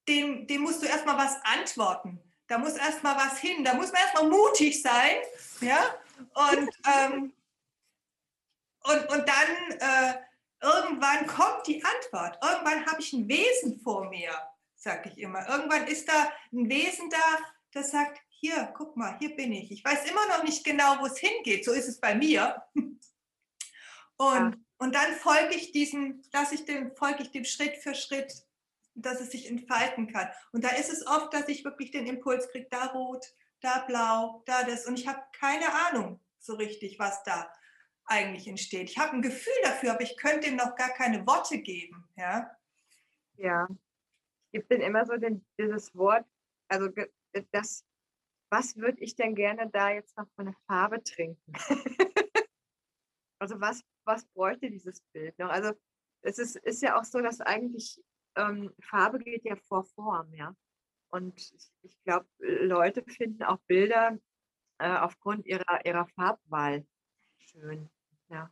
dem, dem musst du erstmal was antworten. Da muss erstmal was hin. Da muss man erstmal mutig sein, ja? Und, ähm, und, und dann äh, irgendwann kommt die Antwort. Irgendwann habe ich ein Wesen vor mir, sage ich immer. Irgendwann ist da ein Wesen da, das sagt, hier, guck mal, hier bin ich. Ich weiß immer noch nicht genau, wo es hingeht. So ist es bei mir. [LAUGHS] Und, ja. und dann folge ich diesem, lasse ich dem, folge ich dem Schritt für Schritt, dass es sich entfalten kann. Und da ist es oft, dass ich wirklich den Impuls kriege, da rot, da blau, da das. Und ich habe keine Ahnung so richtig, was da eigentlich entsteht. Ich habe ein Gefühl dafür, aber ich könnte ihm noch gar keine Worte geben. Ja, ja. ich gebe immer so den, dieses Wort, also das, was würde ich denn gerne da jetzt noch für eine Farbe trinken? [LAUGHS] also was, was bräuchte dieses Bild noch? Also es ist, ist ja auch so, dass eigentlich ähm, Farbe geht ja vor Form, ja. Und ich, glaube, Leute finden auch Bilder äh, aufgrund ihrer, ihrer Farbwahl schön. Ja.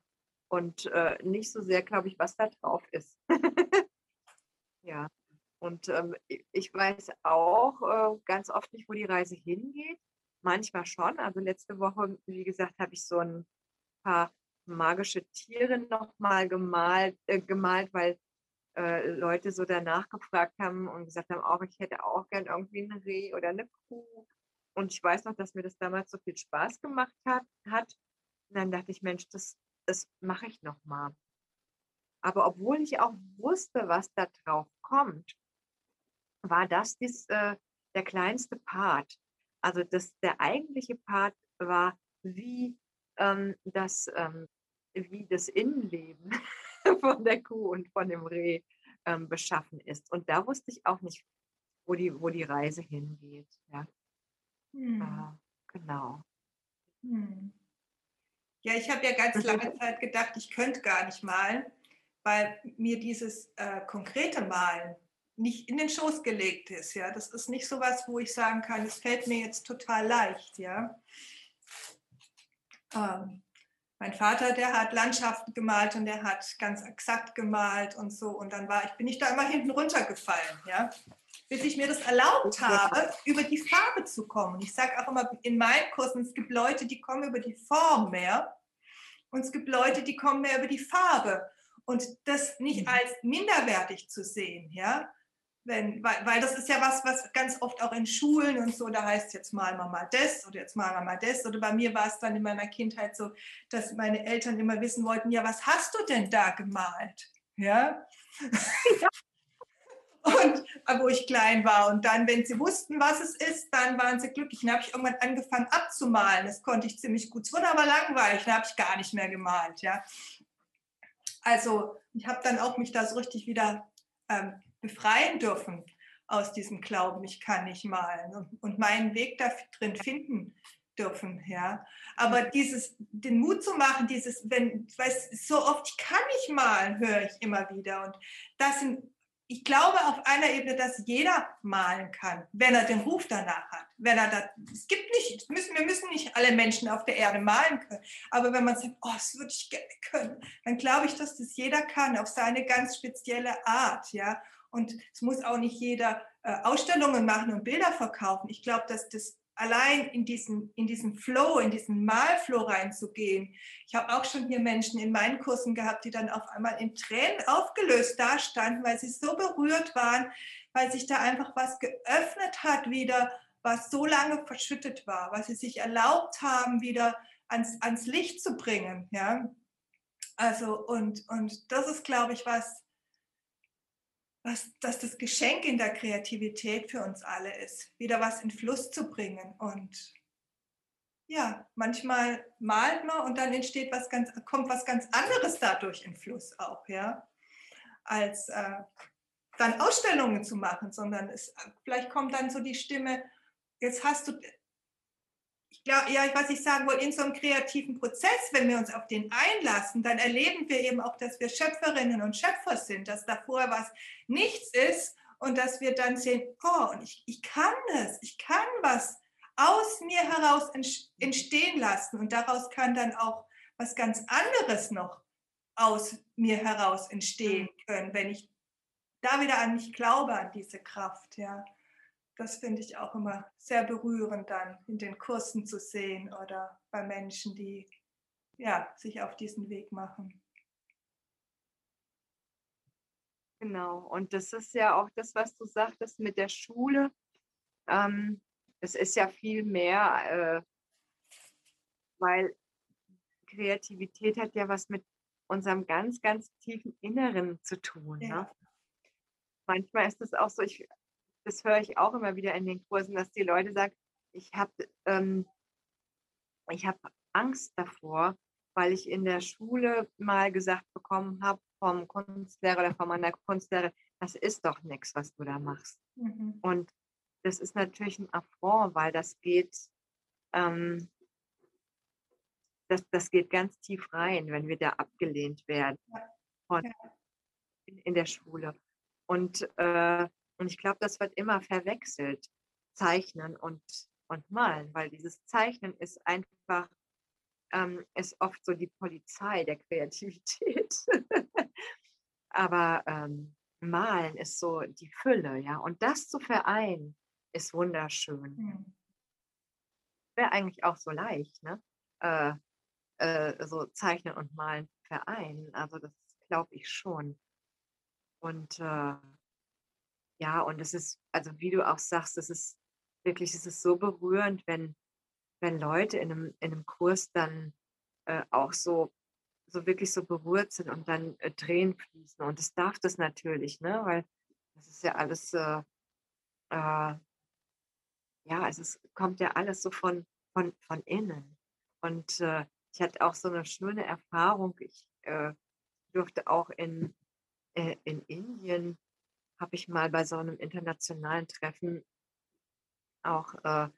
Und äh, nicht so sehr, glaube ich, was da drauf ist. [LAUGHS] ja. Und ähm, ich weiß auch äh, ganz oft nicht, wo die Reise hingeht. Manchmal schon. Also letzte Woche, wie gesagt, habe ich so ein paar magische Tiere nochmal gemalt, äh, gemalt, weil äh, Leute so danach gefragt haben und gesagt haben, auch ich hätte auch gern irgendwie ein Reh oder eine Kuh. Und ich weiß noch, dass mir das damals so viel Spaß gemacht hat. hat. Und dann dachte ich, Mensch, das, das mache ich nochmal. Aber obwohl ich auch wusste, was da drauf kommt, war das dies, äh, der kleinste Part. Also das, der eigentliche Part war, wie ähm, das, ähm, wie das Innenleben [LAUGHS] [LAUGHS] von der Kuh und von dem Reh ähm, beschaffen ist. Und da wusste ich auch nicht, wo die, wo die Reise hingeht. Ja. Hm. Äh, genau. Hm. Ja, ich habe ja ganz lange Zeit gedacht, ich könnte gar nicht malen, weil mir dieses äh, konkrete Malen nicht in den Schoß gelegt ist. Ja, das ist nicht so was, wo ich sagen kann, es fällt mir jetzt total leicht. Ja, ähm, mein Vater, der hat Landschaften gemalt und der hat ganz exakt gemalt und so. Und dann war ich, bin ich da immer hinten runtergefallen, ja, bis ich mir das erlaubt habe, über die Farbe zu kommen. Ich sage auch immer in meinen Kursen, es gibt Leute, die kommen über die Form mehr und es gibt Leute, die kommen mehr über die Farbe. Und das nicht mhm. als minderwertig zu sehen, ja, wenn, weil, weil das ist ja was, was ganz oft auch in Schulen und so, da heißt jetzt mal mal das oder jetzt mal mal das. Oder bei mir war es dann in meiner Kindheit so, dass meine Eltern immer wissen wollten, ja, was hast du denn da gemalt? Ja. und wo ich klein war. Und dann, wenn sie wussten, was es ist, dann waren sie glücklich. Dann habe ich irgendwann angefangen abzumalen. Das konnte ich ziemlich gut. Es wurde aber langweilig, dann habe ich gar nicht mehr gemalt. Ja. Also ich habe dann auch mich da so richtig wieder ähm, befreien dürfen aus diesem Glauben, ich kann nicht malen und, meinen Weg da drin finden dürfen, ja. Aber dieses, den Mut zu machen, dieses, wenn, weiß, so oft, ich kann nicht malen, höre ich immer wieder. Und das sind, ich glaube auf einer Ebene, dass jeder malen kann, wenn er den Ruf danach hat. Wenn er da, es gibt nicht, müssen, wir müssen nicht alle Menschen auf der Erde malen können. Aber wenn man sagt, oh, das würde ich gerne können, dann glaube ich, dass das jeder kann, auf seine ganz spezielle Art, ja. Und es muss auch nicht jeder äh, Ausstellungen machen und Bilder verkaufen. Ich glaube, dass das allein in diesen, in diesen Flow, in diesen Malflow reinzugehen. Ich habe auch schon hier Menschen in meinen Kursen gehabt, die dann auf einmal in Tränen aufgelöst dastanden, weil sie so berührt waren, weil sich da einfach was geöffnet hat wieder, was so lange verschüttet war, was sie sich erlaubt haben, wieder ans, ans Licht zu bringen. Ja? Also, und, und das ist, glaube ich, was, was, dass das Geschenk in der Kreativität für uns alle ist, wieder was in Fluss zu bringen. Und ja, manchmal malt man und dann entsteht was ganz, kommt was ganz anderes dadurch in Fluss auch, ja, als äh, dann Ausstellungen zu machen, sondern es, vielleicht kommt dann so die Stimme, jetzt hast du ich glaube, ja, was ich sagen wollte, in so einem kreativen Prozess, wenn wir uns auf den einlassen, dann erleben wir eben auch, dass wir Schöpferinnen und Schöpfer sind, dass da vorher was nichts ist und dass wir dann sehen, oh, und ich, ich kann das, ich kann was aus mir heraus entstehen lassen und daraus kann dann auch was ganz anderes noch aus mir heraus entstehen können, wenn ich da wieder an mich glaube, an diese Kraft, ja das finde ich auch immer sehr berührend dann in den Kursen zu sehen oder bei Menschen, die ja, sich auf diesen Weg machen. Genau, und das ist ja auch das, was du sagtest mit der Schule. Ähm, es ist ja viel mehr, äh, weil Kreativität hat ja was mit unserem ganz, ganz tiefen Inneren zu tun. Ne? Ja. Ne? Manchmal ist es auch so, ich das höre ich auch immer wieder in den Kursen, dass die Leute sagen, ich habe ähm, ich hab Angst davor, weil ich in der Schule mal gesagt bekommen habe vom Kunstlehrer oder von meiner Kunstlehrerin, das ist doch nichts, was du da machst. Mhm. Und das ist natürlich ein Affront, weil das geht, ähm, das, das geht ganz tief rein, wenn wir da abgelehnt werden von, in, in der Schule. Und äh, und ich glaube, das wird immer verwechselt, Zeichnen und, und Malen, weil dieses Zeichnen ist einfach, ähm, ist oft so die Polizei der Kreativität. [LAUGHS] Aber ähm, Malen ist so die Fülle, ja. Und das zu vereinen, ist wunderschön. Mhm. Wäre eigentlich auch so leicht, ne? Äh, äh, so Zeichnen und Malen vereinen. Also das glaube ich schon. Und äh, ja, und es ist, also wie du auch sagst, es ist wirklich, es ist so berührend, wenn, wenn Leute in einem, in einem Kurs dann äh, auch so, so wirklich so berührt sind und dann äh, Tränen fließen. Und es darf das natürlich, ne? Weil das ist ja alles, äh, äh, ja, es ist, kommt ja alles so von, von, von innen. Und äh, ich hatte auch so eine schöne Erfahrung. Ich äh, durfte auch in, in Indien, habe ich mal bei so einem internationalen Treffen auch äh,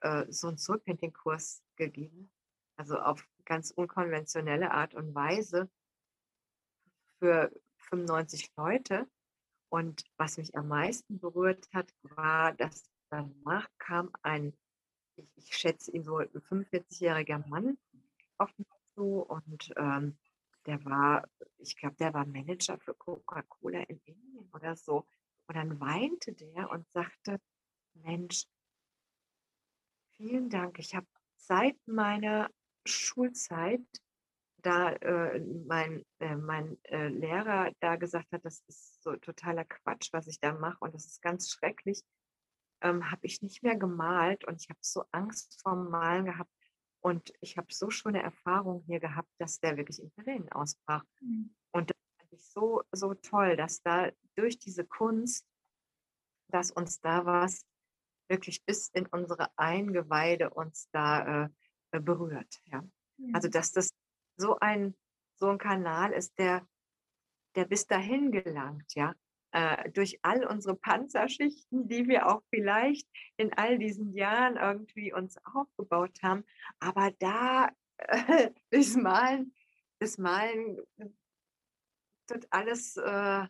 äh, so einen Soulpainting-Kurs gegeben. Also auf ganz unkonventionelle Art und Weise für 95 Leute. Und was mich am meisten berührt hat, war, dass danach kam ein, ich, ich schätze ihn so, ein 45-jähriger Mann auf mich zu und ähm, der war, ich glaube, der war Manager für Coca-Cola in Indien oder so. Und dann weinte der und sagte, Mensch, vielen Dank. Ich habe seit meiner Schulzeit, da äh, mein, äh, mein äh, Lehrer da gesagt hat, das ist so totaler Quatsch, was ich da mache und das ist ganz schrecklich, ähm, habe ich nicht mehr gemalt und ich habe so Angst vorm Malen gehabt. Und ich habe so schöne Erfahrungen hier gehabt, dass der wirklich in Tränen ausbrach. Mhm. Und das fand ich so, so toll, dass da durch diese Kunst, dass uns da was wirklich bis in unsere Eingeweide uns da äh, berührt. Ja? Mhm. Also dass das so ein, so ein Kanal ist, der, der bis dahin gelangt, ja äh, durch all unsere Panzerschichten, die wir auch vielleicht in all diesen Jahren irgendwie uns aufgebaut haben. Aber da äh, [LAUGHS] das Malen, das Malen tut alles äh,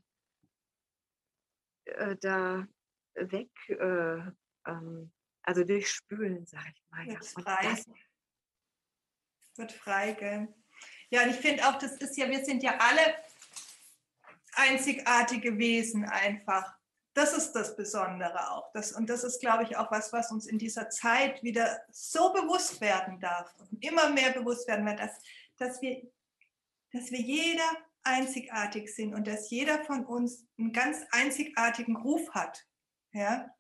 äh da weg, äh, ähm, also durchspülen, sage ich mal. Wird frei. Das, wird frei, gell? Ja, und ich finde auch, das ist ja, wir sind ja alle einzigartige Wesen einfach. Das ist das Besondere auch. Das, und das ist, glaube ich, auch was, was uns in dieser Zeit wieder so bewusst werden darf und immer mehr bewusst werden wird, dass, dass, wir, dass wir jeder einzigartig sind und dass jeder von uns einen ganz einzigartigen Ruf hat. Ja?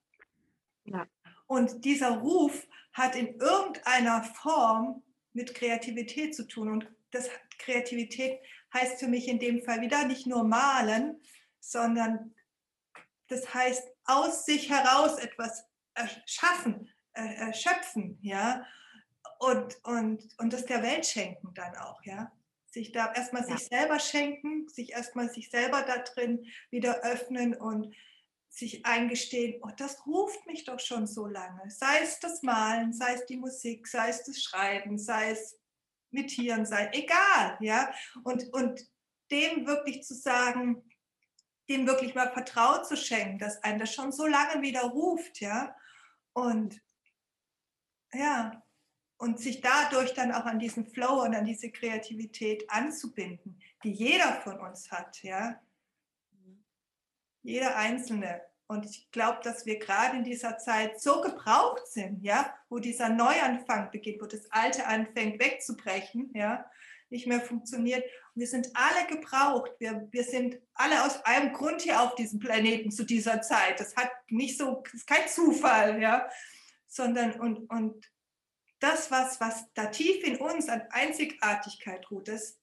ja. Und dieser Ruf hat in irgendeiner Form mit Kreativität zu tun. Und das Kreativität heißt für mich in dem Fall wieder nicht nur malen, sondern das heißt aus sich heraus etwas erschaffen, erschöpfen, ja, und, und, und das der Welt schenken dann auch, ja. Sich da erstmal ja. sich selber schenken, sich erstmal sich selber da drin wieder öffnen und sich eingestehen, oh, das ruft mich doch schon so lange. Sei es das Malen, sei es die Musik, sei es das Schreiben, sei es mit Tieren sein, egal, ja. Und, und dem wirklich zu sagen, dem wirklich mal Vertrauen zu schenken, dass einen das schon so lange wieder ruft, ja. Und ja, und sich dadurch dann auch an diesen Flow und an diese Kreativität anzubinden, die jeder von uns hat, ja. Jeder Einzelne. Und ich glaube, dass wir gerade in dieser Zeit so gebraucht sind, ja, wo dieser Neuanfang beginnt, wo das Alte anfängt wegzubrechen, ja, nicht mehr funktioniert. Und wir sind alle gebraucht. Wir, wir sind alle aus einem Grund hier auf diesem Planeten zu dieser Zeit. Das hat nicht so, ist kein Zufall, ja, sondern und, und das, was, was da tief in uns an Einzigartigkeit ruht, das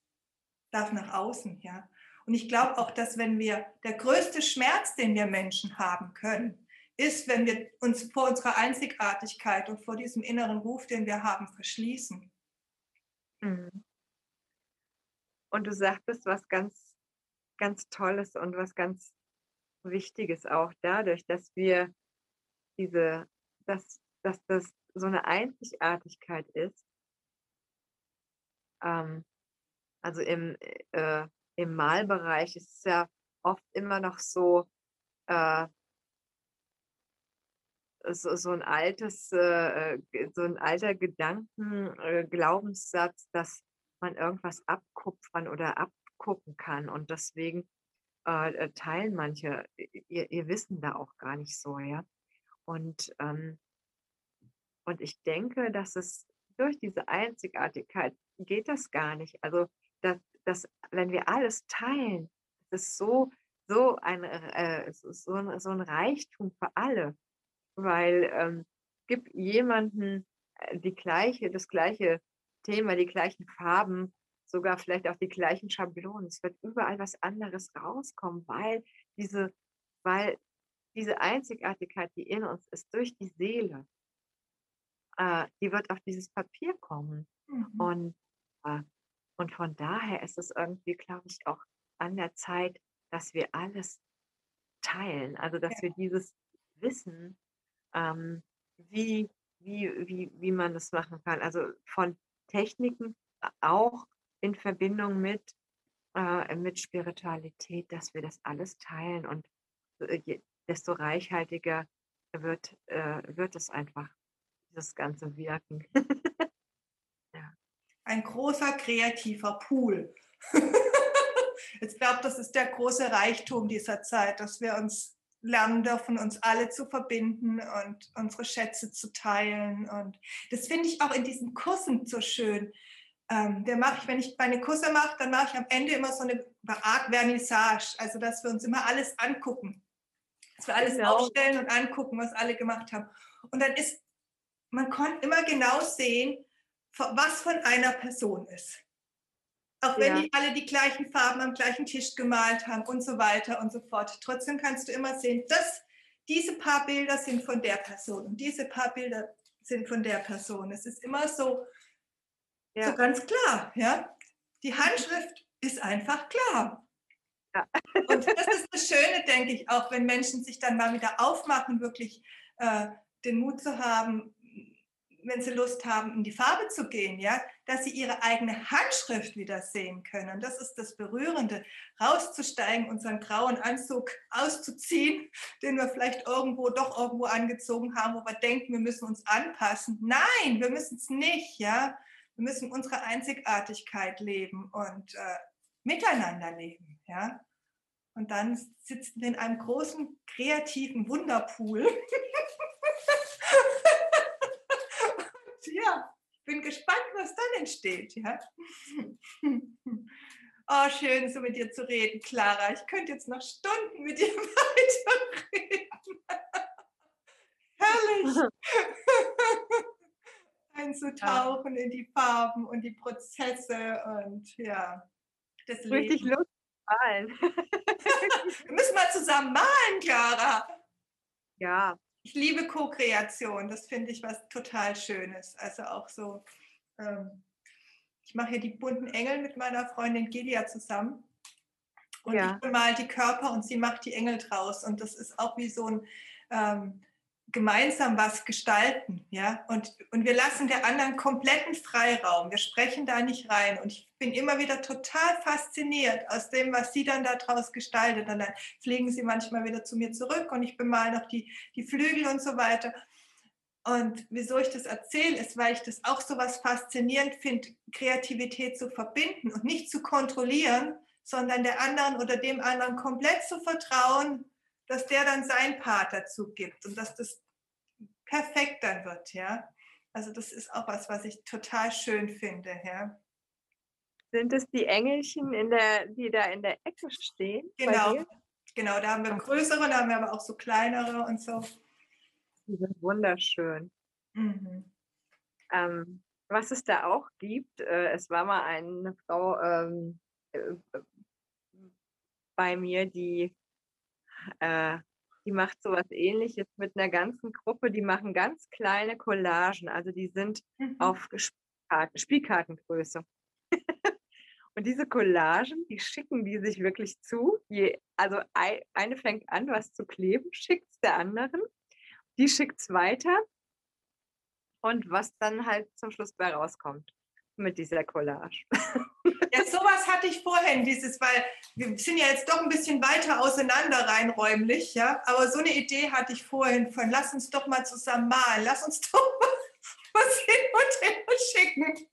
darf nach außen, ja. Und ich glaube auch, dass wenn wir, der größte Schmerz, den wir Menschen haben können, ist, wenn wir uns vor unserer Einzigartigkeit und vor diesem inneren Ruf, den wir haben, verschließen. Mhm. Und du sagtest was ganz, ganz Tolles und was ganz Wichtiges auch dadurch, dass wir diese, dass, dass das so eine Einzigartigkeit ist. Ähm, also im, äh, im Malbereich ist es ja oft immer noch so, äh, so, so, ein altes, äh, so ein alter Gedanken, äh, Glaubenssatz, dass man irgendwas abkupfern oder abgucken kann. Und deswegen äh, äh, teilen manche ihr, ihr, Wissen da auch gar nicht so, ja. Und, ähm, und ich denke, dass es durch diese Einzigartigkeit geht das gar nicht. Also dass, dass wenn wir alles teilen, das ist so, so ein, äh, so, ein, so ein Reichtum für alle, weil ähm, gibt jemanden äh, die gleiche, das gleiche Thema, die gleichen Farben, sogar vielleicht auch die gleichen Schablonen. Es wird überall was anderes rauskommen, weil diese, weil diese Einzigartigkeit, die in uns ist, durch die Seele, äh, die wird auf dieses Papier kommen. Mhm. Und, äh, und von daher ist es irgendwie, glaube ich, auch an der Zeit, dass wir alles teilen. Also dass ja. wir dieses Wissen, ähm, wie, wie, wie, wie man das machen kann. Also von Techniken auch in Verbindung mit, äh, mit Spiritualität, dass wir das alles teilen und äh, desto reichhaltiger wird, äh, wird es einfach, das ganze Wirken. [LAUGHS] Ein großer kreativer Pool. [LAUGHS] ich glaube, das ist der große Reichtum dieser Zeit, dass wir uns lernen dürfen, uns alle zu verbinden und unsere Schätze zu teilen. Und das finde ich auch in diesen Kursen so schön ähm, der mache ich, wenn ich meine Kurse mache, dann mache ich am Ende immer so eine Art Vernissage, also dass wir uns immer alles angucken, dass wir alles genau. aufstellen und angucken, was alle gemacht haben. Und dann ist, man kann immer genau sehen, was von einer Person ist. Auch wenn ja. die alle die gleichen Farben am gleichen Tisch gemalt haben und so weiter und so fort. Trotzdem kannst du immer sehen, dass diese paar Bilder sind von der Person und diese paar Bilder sind von der Person. Es ist immer so, ja. So ganz klar, ja. Die Handschrift ist einfach klar. Ja. [LAUGHS] Und das ist das Schöne, denke ich, auch wenn Menschen sich dann mal wieder aufmachen, wirklich äh, den Mut zu haben, wenn sie Lust haben, in die Farbe zu gehen, ja, dass sie ihre eigene Handschrift wieder sehen können. Das ist das Berührende, rauszusteigen, unseren grauen Anzug auszuziehen, [LAUGHS] den wir vielleicht irgendwo doch irgendwo angezogen haben, wo wir denken, wir müssen uns anpassen. Nein, wir müssen es nicht, ja. Wir müssen unsere Einzigartigkeit leben und äh, miteinander leben. Ja? Und dann sitzen wir in einem großen kreativen Wunderpool. [LAUGHS] ja, ich bin gespannt, was dann entsteht. Ja? [LAUGHS] Oh, schön, so mit dir zu reden, Clara. Ich könnte jetzt noch Stunden mit dir [LAUGHS] weiterreden. [LAUGHS] Herrlich einzutauchen in die Farben und die Prozesse und ja, das Richtig Leben. Lust malen. Wir müssen mal zusammen malen, Clara. Ja. Ich liebe Co-Kreation, das finde ich was total Schönes. Also auch so, ähm, ich mache hier die bunten Engel mit meiner Freundin Gilia zusammen. Und ja. ich bemale die Körper und sie macht die Engel draus. Und das ist auch wie so ein ähm, gemeinsam was gestalten, ja, und, und wir lassen der anderen kompletten Freiraum. Wir sprechen da nicht rein. Und ich bin immer wieder total fasziniert aus dem, was sie dann daraus gestaltet. Und dann fliegen sie manchmal wieder zu mir zurück und ich bemale noch die, die Flügel und so weiter. Und wieso ich das erzähle, ist, weil ich das auch so was faszinierend finde, Kreativität zu verbinden und nicht zu kontrollieren, sondern der anderen oder dem anderen komplett zu vertrauen, dass der dann sein Part dazu gibt und dass das perfekt dann wird, ja. Also das ist auch was, was ich total schön finde, ja. Sind es die Engelchen, in der, die da in der Ecke stehen? Genau, genau. Da haben wir größere, da haben wir aber auch so kleinere und so. Die sind wunderschön. Mhm. Ähm, was es da auch gibt, äh, es war mal eine Frau ähm, äh, bei mir, die äh, die macht sowas ähnliches mit einer ganzen Gruppe, die machen ganz kleine Collagen, also die sind mhm. auf Spielkarten, Spielkartengröße. [LAUGHS] Und diese Collagen, die schicken die sich wirklich zu. Je, also eine fängt an, was zu kleben, schickt es der anderen. Die schickt es weiter. Und was dann halt zum Schluss bei rauskommt mit dieser Collage. Ja, sowas hatte ich vorhin, dieses, weil wir sind ja jetzt doch ein bisschen weiter auseinander rein räumlich, ja. Aber so eine Idee hatte ich vorhin von, lass uns doch mal zusammen malen, lass uns [LAUGHS] doch mal was hin und her schicken.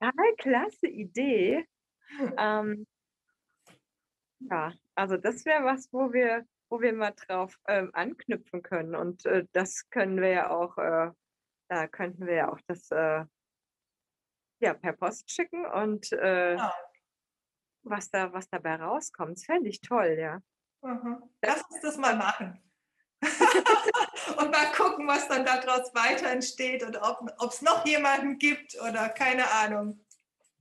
Ja, klasse Idee. Ähm, ja, also das wäre was, wo wir, wo wir mal drauf ähm, anknüpfen können. Und äh, das können wir ja auch, äh, da könnten wir ja auch das äh, ja, per Post schicken und äh, ja. was, da, was dabei rauskommt. Das fände ich toll, ja. Mhm. Lass uns das mal machen. [LAUGHS] und mal gucken, was dann daraus weiter entsteht und ob es noch jemanden gibt oder keine Ahnung.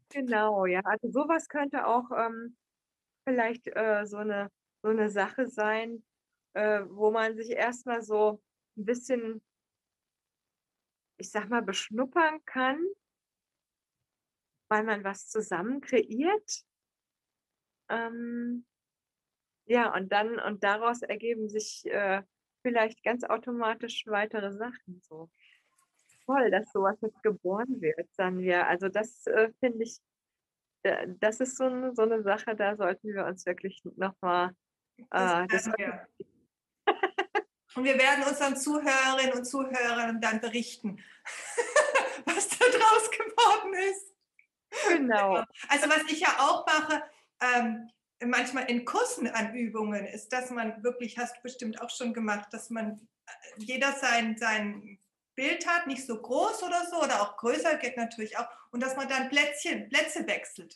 Genau, ja. Also sowas könnte auch ähm, vielleicht äh, so, eine, so eine Sache sein, äh, wo man sich erstmal so ein bisschen, ich sag mal, beschnuppern kann, weil man was zusammen kreiert. Ähm, ja, und dann, und daraus ergeben sich äh, vielleicht ganz automatisch weitere Sachen. So toll, dass sowas jetzt geboren wird, sagen wir. Also das äh, finde ich, äh, das ist so, eine, so eine Sache, da sollten wir uns wirklich nochmal. Äh, das wir. Und wir werden unseren Zuhörerinnen und Zuhörern dann berichten, [LAUGHS] was da draus geworden ist. Genau. Also was ich ja auch mache, ähm, manchmal in Kursen an Übungen ist, dass man wirklich, hast du bestimmt auch schon gemacht, dass man äh, jeder sein, sein Bild hat, nicht so groß oder so, oder auch größer, geht natürlich auch, und dass man dann Plätzchen, Plätze wechselt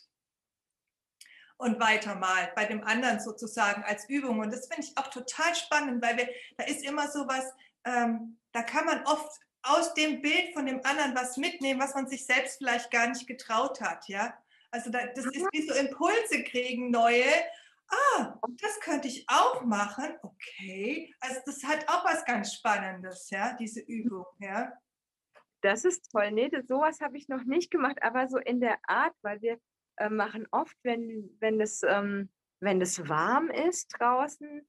und weitermalt, bei dem anderen sozusagen als Übung. Und das finde ich auch total spannend, weil wir, da ist immer so was, ähm, da kann man oft aus dem Bild von dem anderen was mitnehmen, was man sich selbst vielleicht gar nicht getraut hat, ja. Also da, das ist wie so Impulse kriegen, neue. Ah, das könnte ich auch machen. Okay. Also das hat auch was ganz Spannendes, ja, diese Übung, ja. Das ist toll. Nee, das, sowas habe ich noch nicht gemacht, aber so in der Art, weil wir äh, machen oft, wenn, wenn, es, ähm, wenn es warm ist draußen,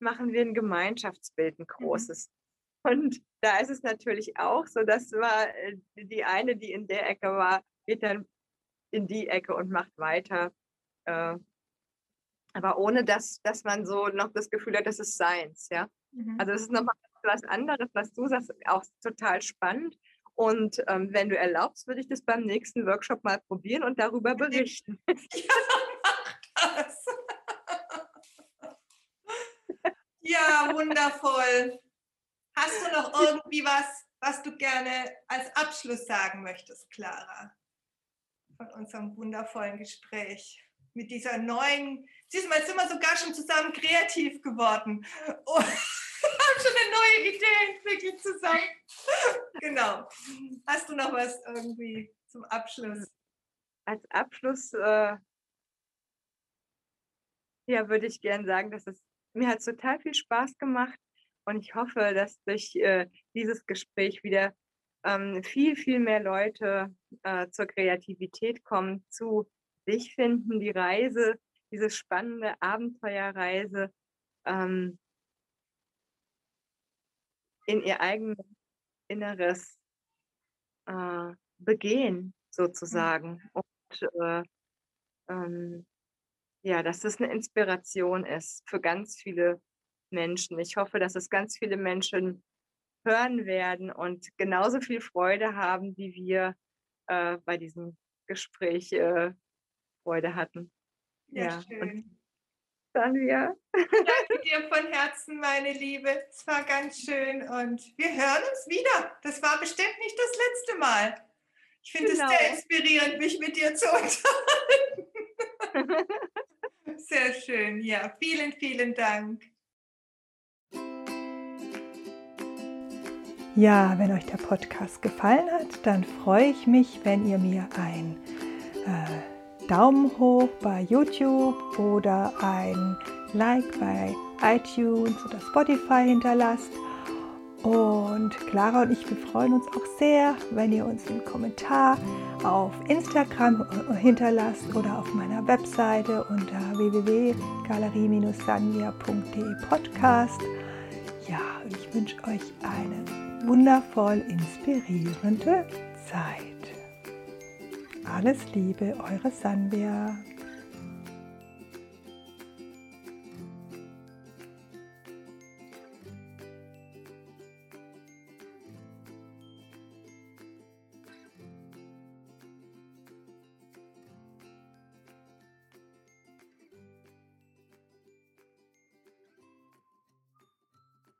machen wir ein Gemeinschaftsbild, ein mhm. großes. Mhm. Und da ist es natürlich auch so, dass war äh, die eine, die in der Ecke war, geht dann in die Ecke und macht weiter. Äh, aber ohne dass, dass man so noch das Gefühl hat, das ist seins, ja. Mhm. Also das ist nochmal was anderes, was du sagst, auch total spannend. Und ähm, wenn du erlaubst, würde ich das beim nächsten Workshop mal probieren und darüber berichten. [LAUGHS] Ja, mach das. [LAUGHS] ja, wundervoll. Hast du noch irgendwie was, was du gerne als Abschluss sagen möchtest, Clara? von unserem wundervollen Gespräch. Mit dieser neuen, siehst du mal, jetzt sind wir sogar schon zusammen kreativ geworden. Oh, haben schon eine neue Idee entwickelt zusammen. genau. Hast du noch was irgendwie zum Abschluss? Als Abschluss, äh, ja, würde ich gerne sagen, dass es mir hat total viel Spaß gemacht und ich hoffe, dass durch äh, dieses Gespräch wieder ähm, viel, viel mehr Leute äh, zur Kreativität kommen, zu sich finden, die Reise, diese spannende Abenteuerreise ähm, in ihr eigenes Inneres äh, begehen, sozusagen. Und äh, ähm, ja, dass es eine Inspiration ist für ganz viele Menschen. Ich hoffe, dass es ganz viele Menschen hören werden und genauso viel Freude haben, wie wir äh, bei diesem Gespräch äh, Freude hatten. Ja, ja. schön. dann wir. Danke dir von Herzen, meine Liebe. Es war ganz schön und wir hören uns wieder. Das war bestimmt nicht das letzte Mal. Ich finde genau. es sehr inspirierend, mich mit dir zu [LAUGHS] unterhalten. [LAUGHS] sehr schön. Ja, vielen, vielen Dank. Ja, wenn euch der Podcast gefallen hat, dann freue ich mich, wenn ihr mir ein äh, Daumen hoch bei YouTube oder ein Like bei iTunes oder Spotify hinterlasst. Und Clara und ich, wir freuen uns auch sehr, wenn ihr uns einen Kommentar auf Instagram hinterlasst oder auf meiner Webseite unter www.galerie-sanvia.de Podcast. Ja, ich wünsche euch eine wundervoll inspirierende Zeit. Alles Liebe, eure Sanbia.